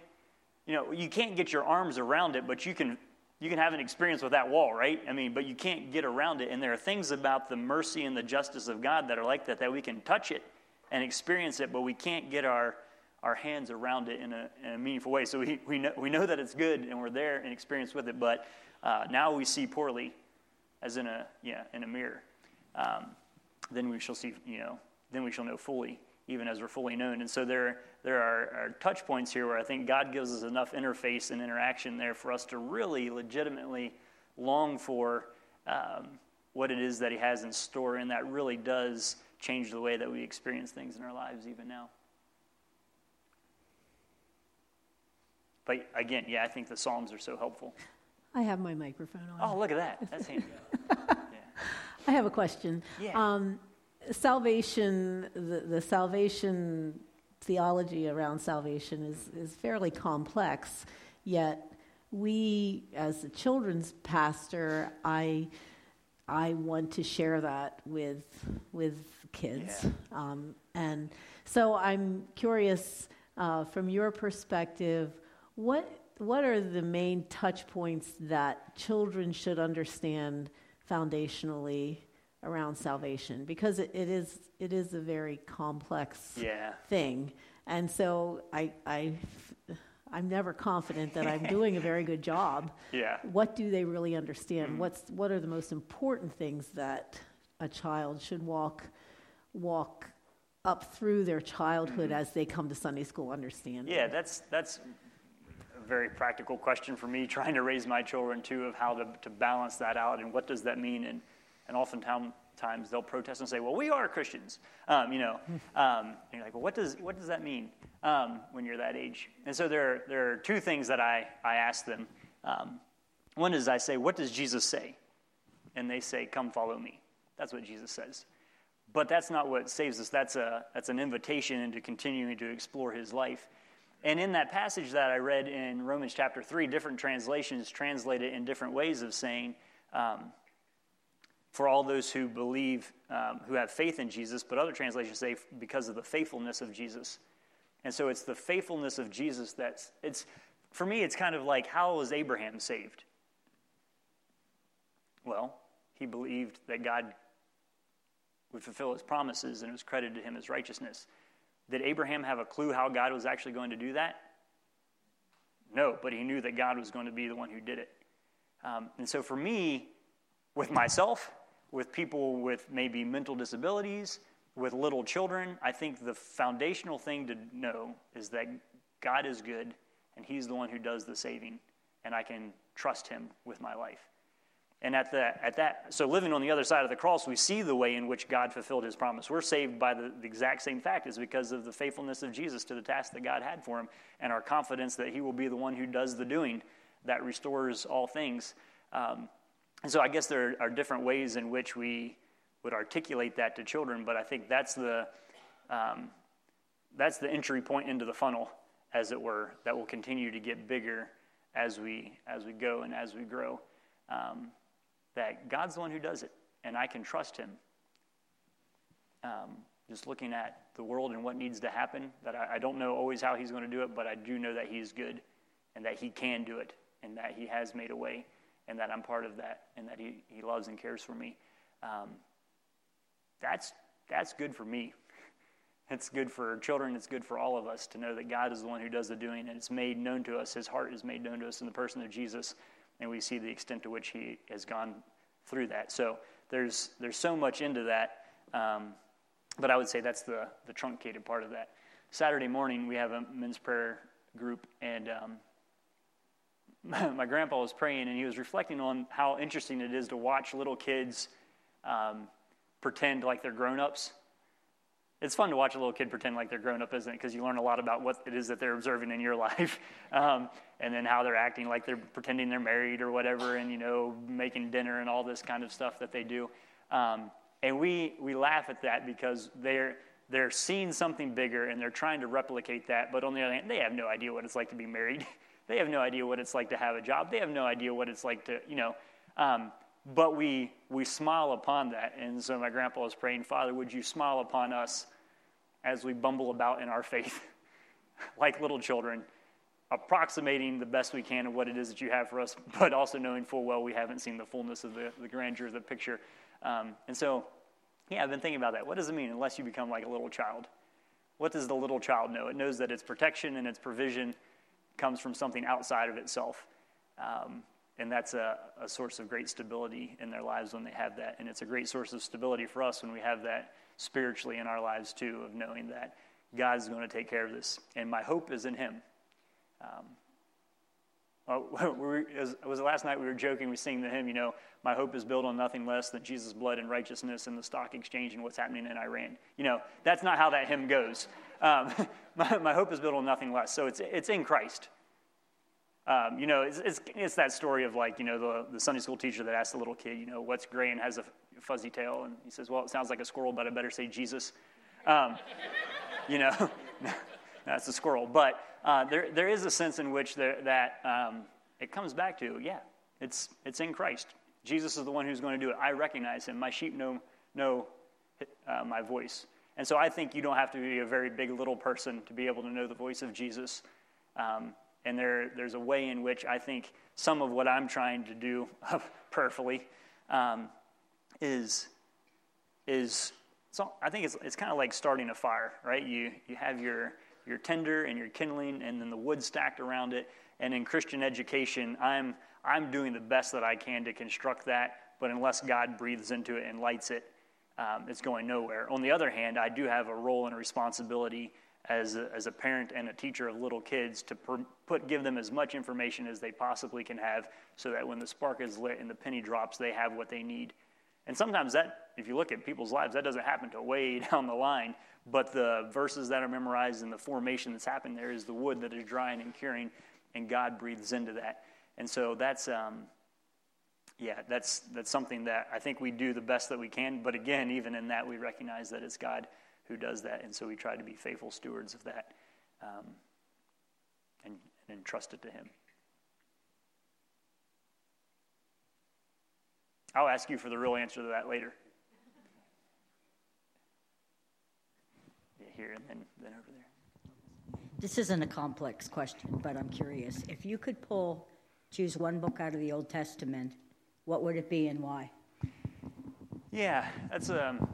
You know, you can't get your arms around it, but you can you can have an experience with that wall, right? I mean, but you can't get around it. And there are things about the mercy and the justice of God that are like that, that we can touch it and experience it, but we can't get our, our hands around it in a, in a meaningful way. So we, we, know, we know that it's good and we're there and experience with it, but uh, now we see poorly as in a, yeah, in a mirror. Um, then we shall see, you know, then we shall know fully, even as we're fully known. And so there, there are, are touch points here where I think God gives us enough interface and interaction there for us to really legitimately long for um, what it is that He has in store, and that really does change the way that we experience things in our lives even now. But again, yeah, I think the Psalms are so helpful. I have my microphone on. Oh, look at that. That's handy. yeah. I have a question. Yeah. Um, salvation, the, the salvation theology around salvation is, is fairly complex, yet we, as a children's pastor, I, I want to share that with, with kids. Yeah. Um, and so I'm curious, uh, from your perspective, what, what are the main touch points that children should understand foundationally around salvation because it, it is it is a very complex yeah. thing, and so I I I'm never confident that I'm doing a very good job. Yeah. What do they really understand? Mm. What's what are the most important things that a child should walk walk up through their childhood mm-hmm. as they come to Sunday school understand? Yeah, that's that's very practical question for me trying to raise my children too of how to, to balance that out and what does that mean and and oftentimes they'll protest and say, well, we are Christians, um, you know. Um, and you're like, well, what does, what does that mean um, when you're that age? And so there, there are two things that I, I ask them. Um, one is I say, what does Jesus say? And they say, come follow me. That's what Jesus says. But that's not what saves us. That's, a, that's an invitation into continuing to explore his life. And in that passage that I read in Romans chapter 3, different translations translate it in different ways of saying, um, for all those who believe, um, who have faith in Jesus, but other translations say because of the faithfulness of Jesus. And so it's the faithfulness of Jesus that's, it's, for me, it's kind of like how was Abraham saved? Well, he believed that God would fulfill his promises and it was credited to him as righteousness. Did Abraham have a clue how God was actually going to do that? No, but he knew that God was going to be the one who did it. Um, and so for me, with myself, with people with maybe mental disabilities, with little children, I think the foundational thing to know is that God is good and He's the one who does the saving, and I can trust Him with my life. And at, the, at that, so living on the other side of the cross, we see the way in which God fulfilled his promise. We're saved by the, the, exact same fact is because of the faithfulness of Jesus to the task that God had for him and our confidence that he will be the one who does the doing that restores all things. Um, and so I guess there are different ways in which we would articulate that to children, but I think that's the, um, that's the entry point into the funnel, as it were, that will continue to get bigger as we, as we go and as we grow. Um, that God's the one who does it, and I can trust Him. Um, just looking at the world and what needs to happen, that I, I don't know always how He's going to do it, but I do know that He's good and that He can do it and that He has made a way and that I'm part of that and that He, he loves and cares for me. Um, that's, that's good for me. It's good for children. It's good for all of us to know that God is the one who does the doing, and it's made known to us. His heart is made known to us in the person of Jesus, and we see the extent to which He has gone through that. So there's there's so much into that, um, but I would say that's the the truncated part of that. Saturday morning we have a men's prayer group, and um, my grandpa was praying and he was reflecting on how interesting it is to watch little kids um, pretend like they're grown ups. It's fun to watch a little kid pretend like they're grown up, isn't it? Because you learn a lot about what it is that they're observing in your life, um, and then how they're acting like they're pretending they're married or whatever, and you know, making dinner and all this kind of stuff that they do. Um, and we we laugh at that because they're they're seeing something bigger and they're trying to replicate that. But on the other hand, they have no idea what it's like to be married. they have no idea what it's like to have a job. They have no idea what it's like to you know. Um, but we we smile upon that. And so my grandpa was praying, Father, would you smile upon us as we bumble about in our faith, like little children, approximating the best we can of what it is that you have for us, but also knowing full well we haven't seen the fullness of the, the grandeur of the picture. Um, and so, yeah, I've been thinking about that. What does it mean unless you become like a little child? What does the little child know? It knows that its protection and its provision comes from something outside of itself. Um, and that's a, a, source of great stability in their lives when they have that. And it's a great source of stability for us when we have that spiritually in our lives too, of knowing that God's going to take care of this. And my hope is in Him. Um, well, we was, was last night we were joking, we sing the hymn, you know, my hope is built on nothing less than Jesus' blood and righteousness and the stock exchange and what's happening in Iran. You know, that's not how that hymn goes. Um, my, my, hope is built on nothing less. So it's, it's in Christ. Um, you know, it's, it's, it's, that story of like, you know, the, the Sunday school teacher that asked the little kid, you know, what's gray and has a fuzzy tail? And he says, well, it sounds like a squirrel, but I better say Jesus. Um, you know, that's a squirrel. But uh, there, there is a sense in which there, that um, it comes back to, yeah, it's, it's in Christ. Jesus is the one who's going to do it. I recognize him. My sheep know, know uh, my voice. And so I think you don't have to be a very big little person to be able to know the voice of Jesus. Um, and there, there's a way in which I think some of what I'm trying to do prayerfully um, is, is so I think it's, it's kind of like starting a fire, right? You, you have your, your tinder and your kindling and then the wood stacked around it. And in Christian education, I'm, I'm doing the best that I can to construct that, but unless God breathes into it and lights it, um, it's going nowhere. On the other hand, I do have a role and a responsibility as a, as a parent and a teacher of little kids to put give them as much information as they possibly can have so that when the spark is lit and the penny drops they have what they need and sometimes that if you look at people's lives that doesn't happen to way down the line but the verses that are memorized and the formation that's happening there is the wood that is drying and curing and god breathes into that and so that's um, yeah that's that's something that i think we do the best that we can but again even in that we recognize that it's god who does that. And so we try to be faithful stewards of that um, and, and entrust it to Him. I'll ask you for the real answer to that later. Yeah, here and then, then over there. This isn't a complex question, but I'm curious. If you could pull, choose one book out of the Old Testament, what would it be and why? Yeah, that's um,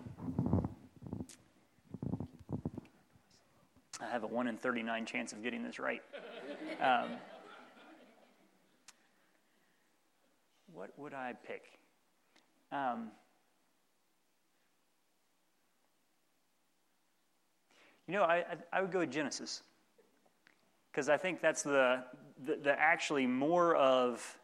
I have a 1 in 39 chance of getting this right. Um, what would I pick? Um, you know, I, I, I, would go with Genesis. Because I think that's the, the, the actually more of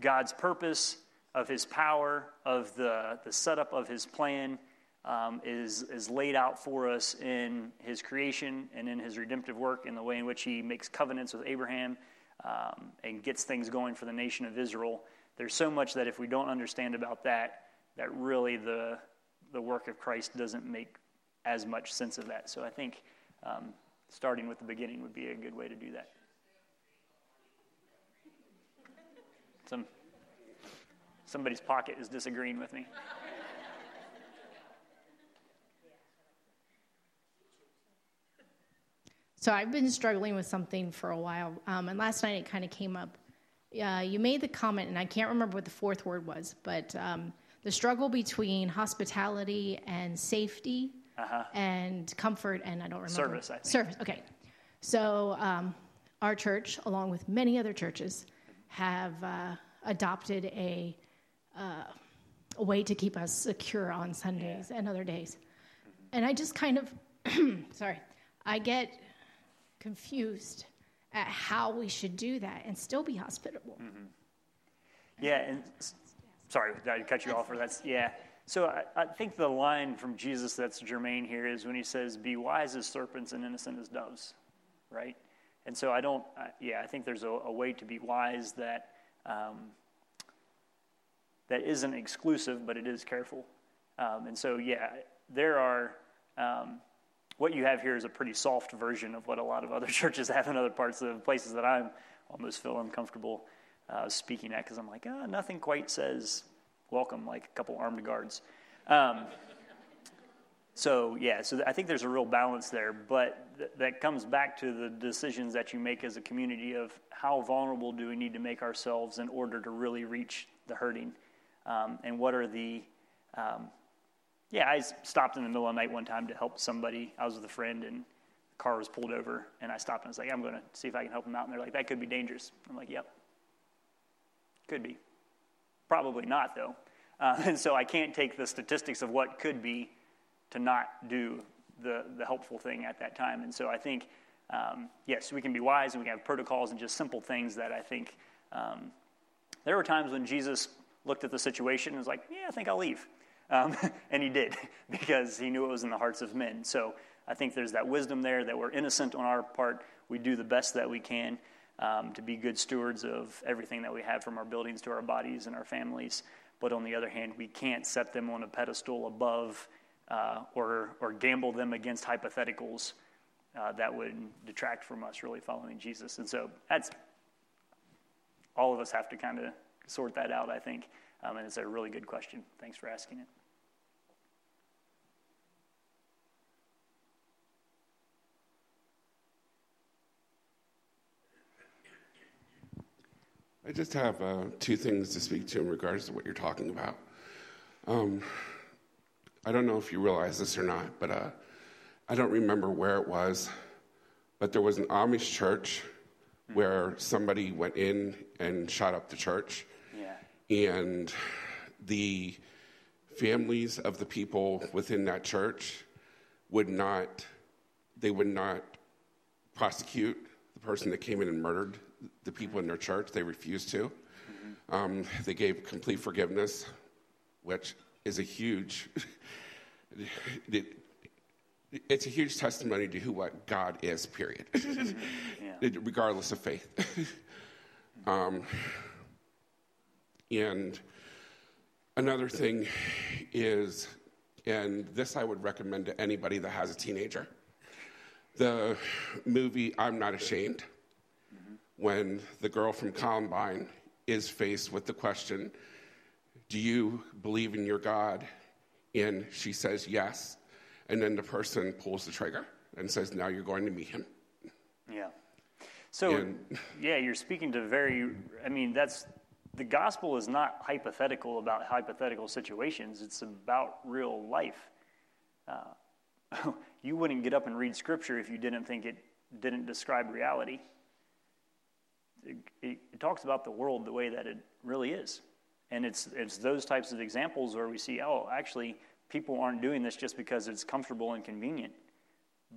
God's purpose, of his power, of the, the setup of his plan um, is, is laid out for us in his creation and in his redemptive work in the way in which he makes covenants with Abraham um, and gets things going for the nation of Israel. There's so much that if we don't understand about that, that really the, the work of Christ doesn't make as much sense of that. So I think um, starting with the beginning would be a good way to do that. Some, somebody's pocket is disagreeing with me. So I've been struggling with something for a while, um, and last night it kind of came up. Uh, you made the comment, and I can't remember what the fourth word was, but um, the struggle between hospitality and safety uh-huh. and comfort, and I don't remember service. I think. Service. Okay. So um, our church, along with many other churches, have uh, adopted a, uh, a way to keep us secure on Sundays yeah. and other days, mm-hmm. and I just kind of, sorry, I get confused at how we should do that and still be hospitable. Mm-hmm. Yeah, and sorry, I cut you off? Or that's yeah. So I, I, think the line from Jesus that's germane here is when he says, "Be wise as serpents and innocent as doves," right? And so I don't. I, yeah, I think there's a, a, way to be wise that um, that isn't exclusive, but it is careful. Um, and so yeah, there are. Um, what you have here is a pretty soft version of what a lot of other churches have in other parts of places that I'm almost feel uncomfortable uh, speaking at because I'm like, oh, nothing quite says welcome like a couple armed guards. Um, so yeah, so I think there's a real balance there, but th- that comes back to the decisions that you make as a community of how vulnerable do we need to make ourselves in order to really reach the hurting, um, and what are the um, yeah, I stopped in the middle of the night one time to help somebody. I was with a friend, and the car was pulled over, and I stopped and I was like, I'm going to see if I can help them out. And they're like, that could be dangerous. I'm like, yep, could be. Probably not, though. Uh, and so I can't take the statistics of what could be to not do the, the helpful thing at that time. And so I think, um, yes, we can be wise and we can have protocols and just simple things that I think um, there were times when Jesus looked at the situation and was like, yeah, I think I'll leave. Um, and he did because he knew it was in the hearts of men. So I think there's that wisdom there that we're innocent on our part. We do the best that we can um, to be good stewards of everything that we have from our buildings to our bodies and our families. But on the other hand, we can't set them on a pedestal above uh, or, or gamble them against hypotheticals uh, that would detract from us really following Jesus. And so that's all of us have to kind of sort that out, I think. Um, and it's a really good question. Thanks for asking it. I just have uh, two things to speak to in regards to what you're talking about. Um, I don't know if you realize this or not, but uh, I don't remember where it was, but there was an Amish church where somebody went in and shot up the church. Yeah. And the families of the people within that church would not, they would not prosecute the person that came in and murdered the people in their church. They refused to. Mm-hmm. Um, they gave complete forgiveness, which is a huge. it's a huge testimony to who what God is, period, yeah. regardless of faith. um, and another thing is, and this I would recommend to anybody that has a teenager the movie I'm Not Ashamed when the girl from Columbine is faced with the question, Do you believe in your God? And she says, Yes. And then the person pulls the trigger and says, Now you're going to meet him. Yeah. So, and, yeah, you're speaking to very, I mean, that's, the gospel is not hypothetical about hypothetical situations, it's about real life. Uh, you wouldn't get up and read scripture if you didn't think it didn't describe reality it, it, talks about the world the way that it really is. And it's, it's those types of examples where we see, oh, actually, people aren't doing this just because it's comfortable and convenient,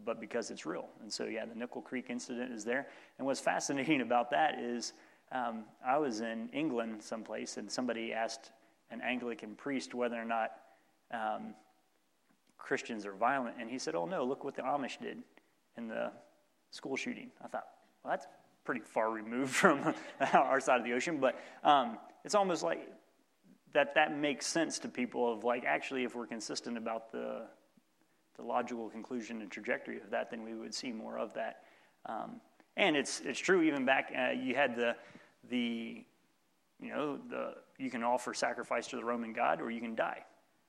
but because it's real. And so, yeah, the Nickel Creek incident is there. And what's fascinating about that is um, I was in England someplace, and somebody asked an Anglican priest whether or not um, Christians are violent. And he said, oh, no, look what the Amish did in the school shooting. I thought, well, that's pretty far removed from our side of the ocean, but um, it's almost like that that makes sense to people of like actually if we're consistent about the the logical conclusion and trajectory of that, then we would see more of that. Um, and it's it's true even back uh, you had the the you know the you can offer sacrifice to the Roman god or you can die.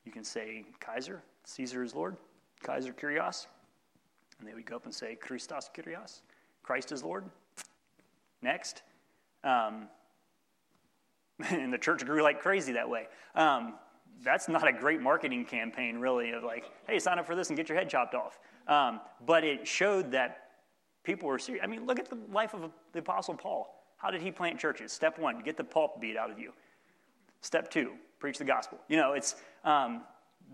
You can say Kaiser, Caesar is Lord, Kaiser Kyrios, and they would go up and say Christos Kyrios, Christ is Lord, Next. Um, and the church grew like crazy that way. Um, that's not a great marketing campaign, really, of like, hey, sign up for this and get your head chopped off. Um, but it showed that people were serious. I mean, look at the life of the Apostle Paul. How did he plant churches? Step one, get the pulp beat out of you. Step two, preach the gospel. You know, it's um,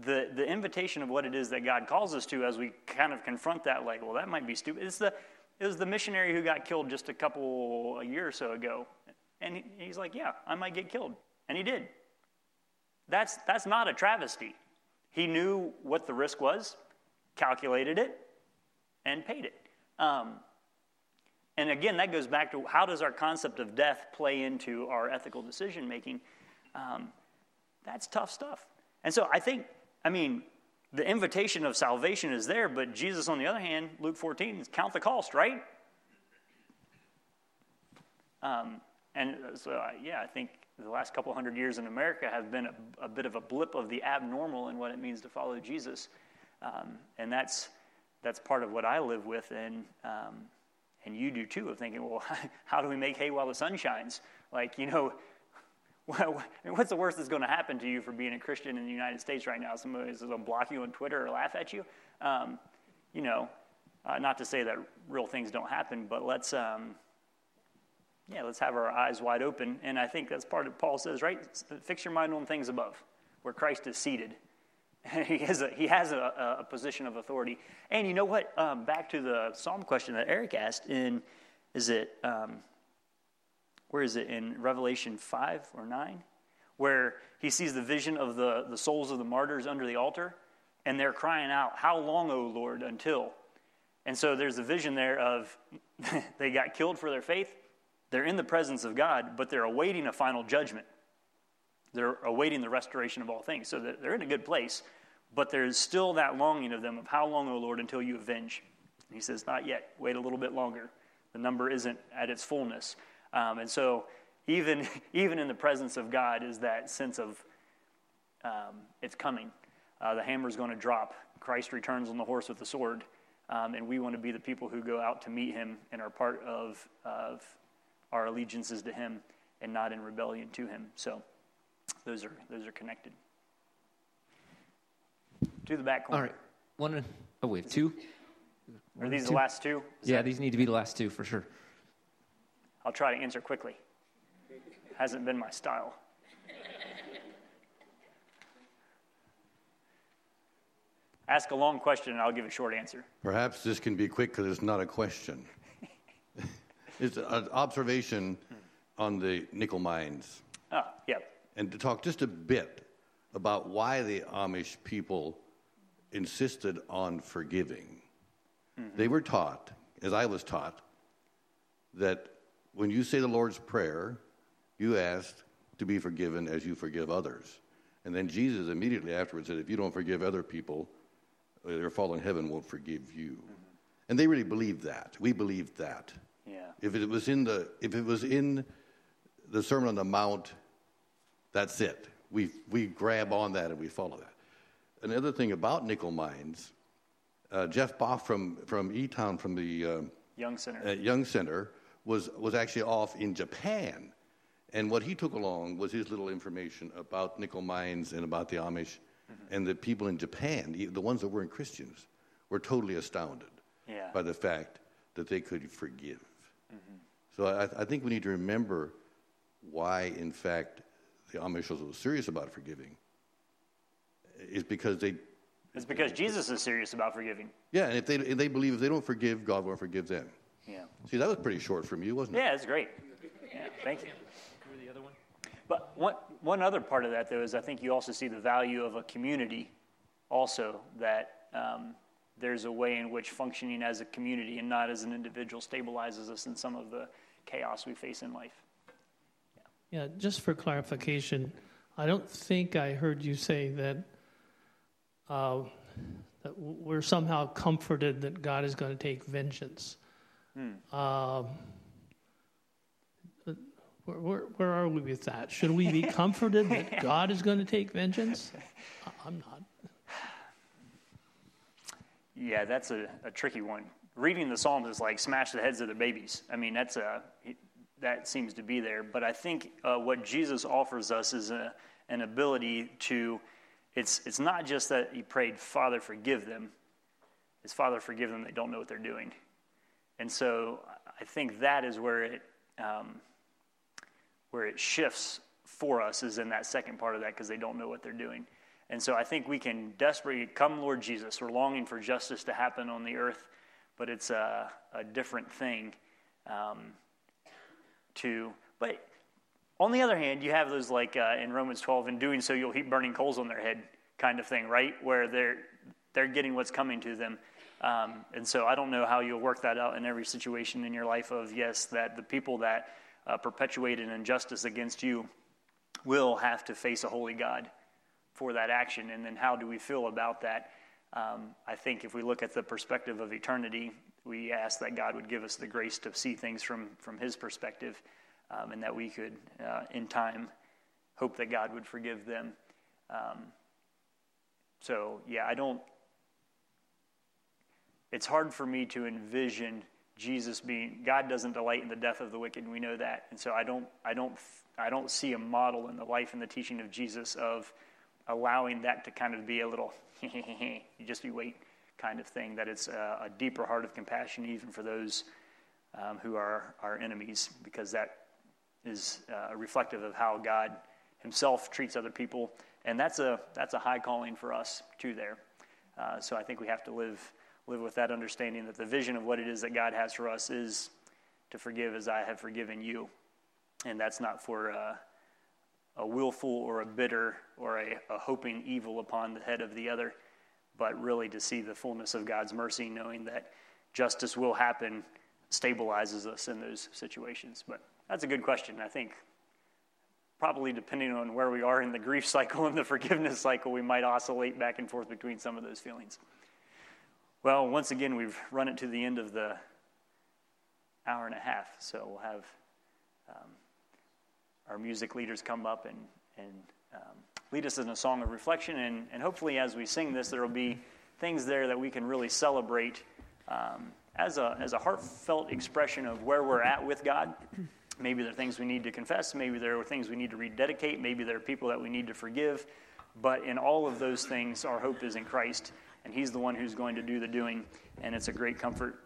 the, the invitation of what it is that God calls us to as we kind of confront that, like, well, that might be stupid. It's the, it was the missionary who got killed just a couple, a year or so ago. And he's like, yeah, I might get killed. And he did. that's, that's not a travesty. He knew what the risk was, calculated it, and paid it. Um, and again, that goes back to how does our concept of death play into our ethical decision making? Um, that's tough stuff. And so I think, I mean, the invitation of salvation is there, but Jesus, on the other hand, Luke 14, count the cost, right? Um, and so, yeah, I think the last couple hundred years in America have been a, a, bit of a blip of the abnormal in what it means to follow Jesus. Um, and that's, that's part of what I live with, and, um, and you do too, of thinking, well, how do we make hay while the sun shines? Like, you know, what's the worst that's going to happen to you for being a Christian in the United States right now? Somebody's going to block you on Twitter or laugh at you? Um, you know, uh, not to say that real things don't happen, but let's, um, yeah, let's have our eyes wide open. And I think that's part of Paul says, right? Fix your mind on things above, where Christ is seated. he has a, he has a, a, position of authority. And you know what? Um, back to the psalm question that Eric asked in, is it, um, where is it, in Revelation 5 or 9? Where he sees the vision of the, the souls of the martyrs under the altar, and they're crying out, How long, O Lord, until? And so there's a vision there of they got killed for their faith, they're in the presence of God, but they're awaiting a final judgment. They're awaiting the restoration of all things. So they're in a good place, but there's still that longing of them of how long, O Lord, until you avenge? And he says, Not yet. Wait a little bit longer. The number isn't at its fullness. Um, and so even, even in the presence of God is that sense of um, it's coming. Uh, the hammer's going to drop. Christ returns on the horse with the sword. Um, and we want to be the people who go out to meet him and are part of, of our allegiances to Him and not in rebellion to Him. So those are those are connected. To the back corner. All right. One. Oh, we have two. Are these two? the last two? Is yeah, that... these need to be the last two for sure. I'll try to answer quickly. Hasn't been my style. Ask a long question and I'll give a short answer. Perhaps this can be quick because it's not a question. It's an observation on the Nickel Mines. Oh, yeah. And to talk just a bit about why the Amish people insisted on forgiving. Mm-hmm. They were taught, as I was taught, that when you say the Lord's Prayer, you ask to be forgiven as you forgive others. And then Jesus immediately afterwards said, if you don't forgive other people, your Father in heaven won't forgive you. Mm-hmm. And they really believed that. We believed that. Yeah. If it was in the if it was in the Sermon on the Mount, that's it. We we grab on that and we follow that. Another thing about Nickel Mines, uh, Jeff Bach from from E Town from the uh, Young Center uh, Young Center was was actually off in Japan, and what he took along was his little information about Nickel Mines and about the Amish, mm-hmm. and the people in Japan, the ones that weren't Christians, were totally astounded yeah. by the fact that they could forgive. Mm-hmm. So I, I, think we need to remember why, in fact, the Amish was serious about forgiving. Is because they. It's because Jesus is serious about forgiving. Yeah, and if they, if they believe if they don't forgive, God won't forgive them. Yeah. See, that was pretty short from you, wasn't it? Yeah, it's great. Yeah, thank you. the other one. But one, one other part of that, though, is I think you also see the value of a community also that um, there's a way in which functioning as a community and not as an individual stabilizes us in some of the chaos we face in life. Yeah, yeah just for clarification, I don't think I heard you say that, uh, that we're somehow comforted that God is going to take vengeance. Hmm. Uh, where, where, where, are we with that? Should we be comforted that God is going to take vengeance? I'm not. Yeah, that's a, a tricky one. Reading the Psalms is like smash the heads of the babies. I mean, that's a, that seems to be there. But I think uh, what Jesus offers us is a, an ability to, it's, it's not just that he prayed, Father, forgive them. It's Father, forgive them, they don't know what they're doing. And so I think that is where it, um, where it shifts for us is in that second part of that because they don't know what they're doing. And so I think we can desperately come, Lord Jesus. We're longing for justice to happen on the earth, but it's a, a different thing um, to. But on the other hand, you have those like uh, in Romans 12, in doing so, you'll heap burning coals on their head kind of thing, right? Where they're, they're getting what's coming to them. Um, and so I don't know how you'll work that out in every situation in your life of, yes, that the people that uh, perpetuate an injustice against you will have to face a holy God for that action. And then how do we feel about that? Um, I think if we look at the perspective of eternity, we ask that God would give us the grace to see things from, from His perspective um, and that we could, uh, in time, hope that God would forgive them. Um, so, yeah, I don't. It's hard for me to envision Jesus being. God doesn't delight in the death of the wicked, and we know that. And so, I don't. I don't. I don't see a model in the life and the teaching of Jesus of allowing that to kind of be a little, you just you wait kind of thing. That it's a, a deeper heart of compassion, even for those um, who are our enemies, because that is uh, reflective of how God Himself treats other people, and that's a that's a high calling for us too. There, uh, so I think we have to live live with that understanding that the vision of what it is that God has for us is to forgive as I have forgiven you, and that's not for uh, a willful or a bitter or a, a hoping evil upon the head of the other, but really to see the fullness of God's mercy, knowing that justice will happen, stabilizes us in those situations. But that's a good question. I think probably depending on where we are in the grief cycle and the forgiveness cycle, we might oscillate back and forth between some of those feelings. Well, once again, we've run it to the end of the hour and a half, so we'll have um, our music leaders come up and, and um, lead us in a song of reflection. And, and hopefully, as we sing this, there will be things there that we can really celebrate um, as, a, as a heartfelt expression of where we're at with God. Maybe there are things we need to confess. Maybe there are things we need to rededicate. Maybe there are people that we need to forgive. But in all of those things, our hope is in Christ, and He's the one who's going to do the doing. And it's a great comfort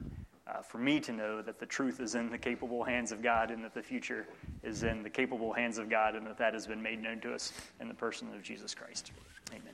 uh, for me to know that the truth is in the capable hands of God and that the future is in the capable hands of God and that that has been made known to us in the person of Jesus Christ. Amen.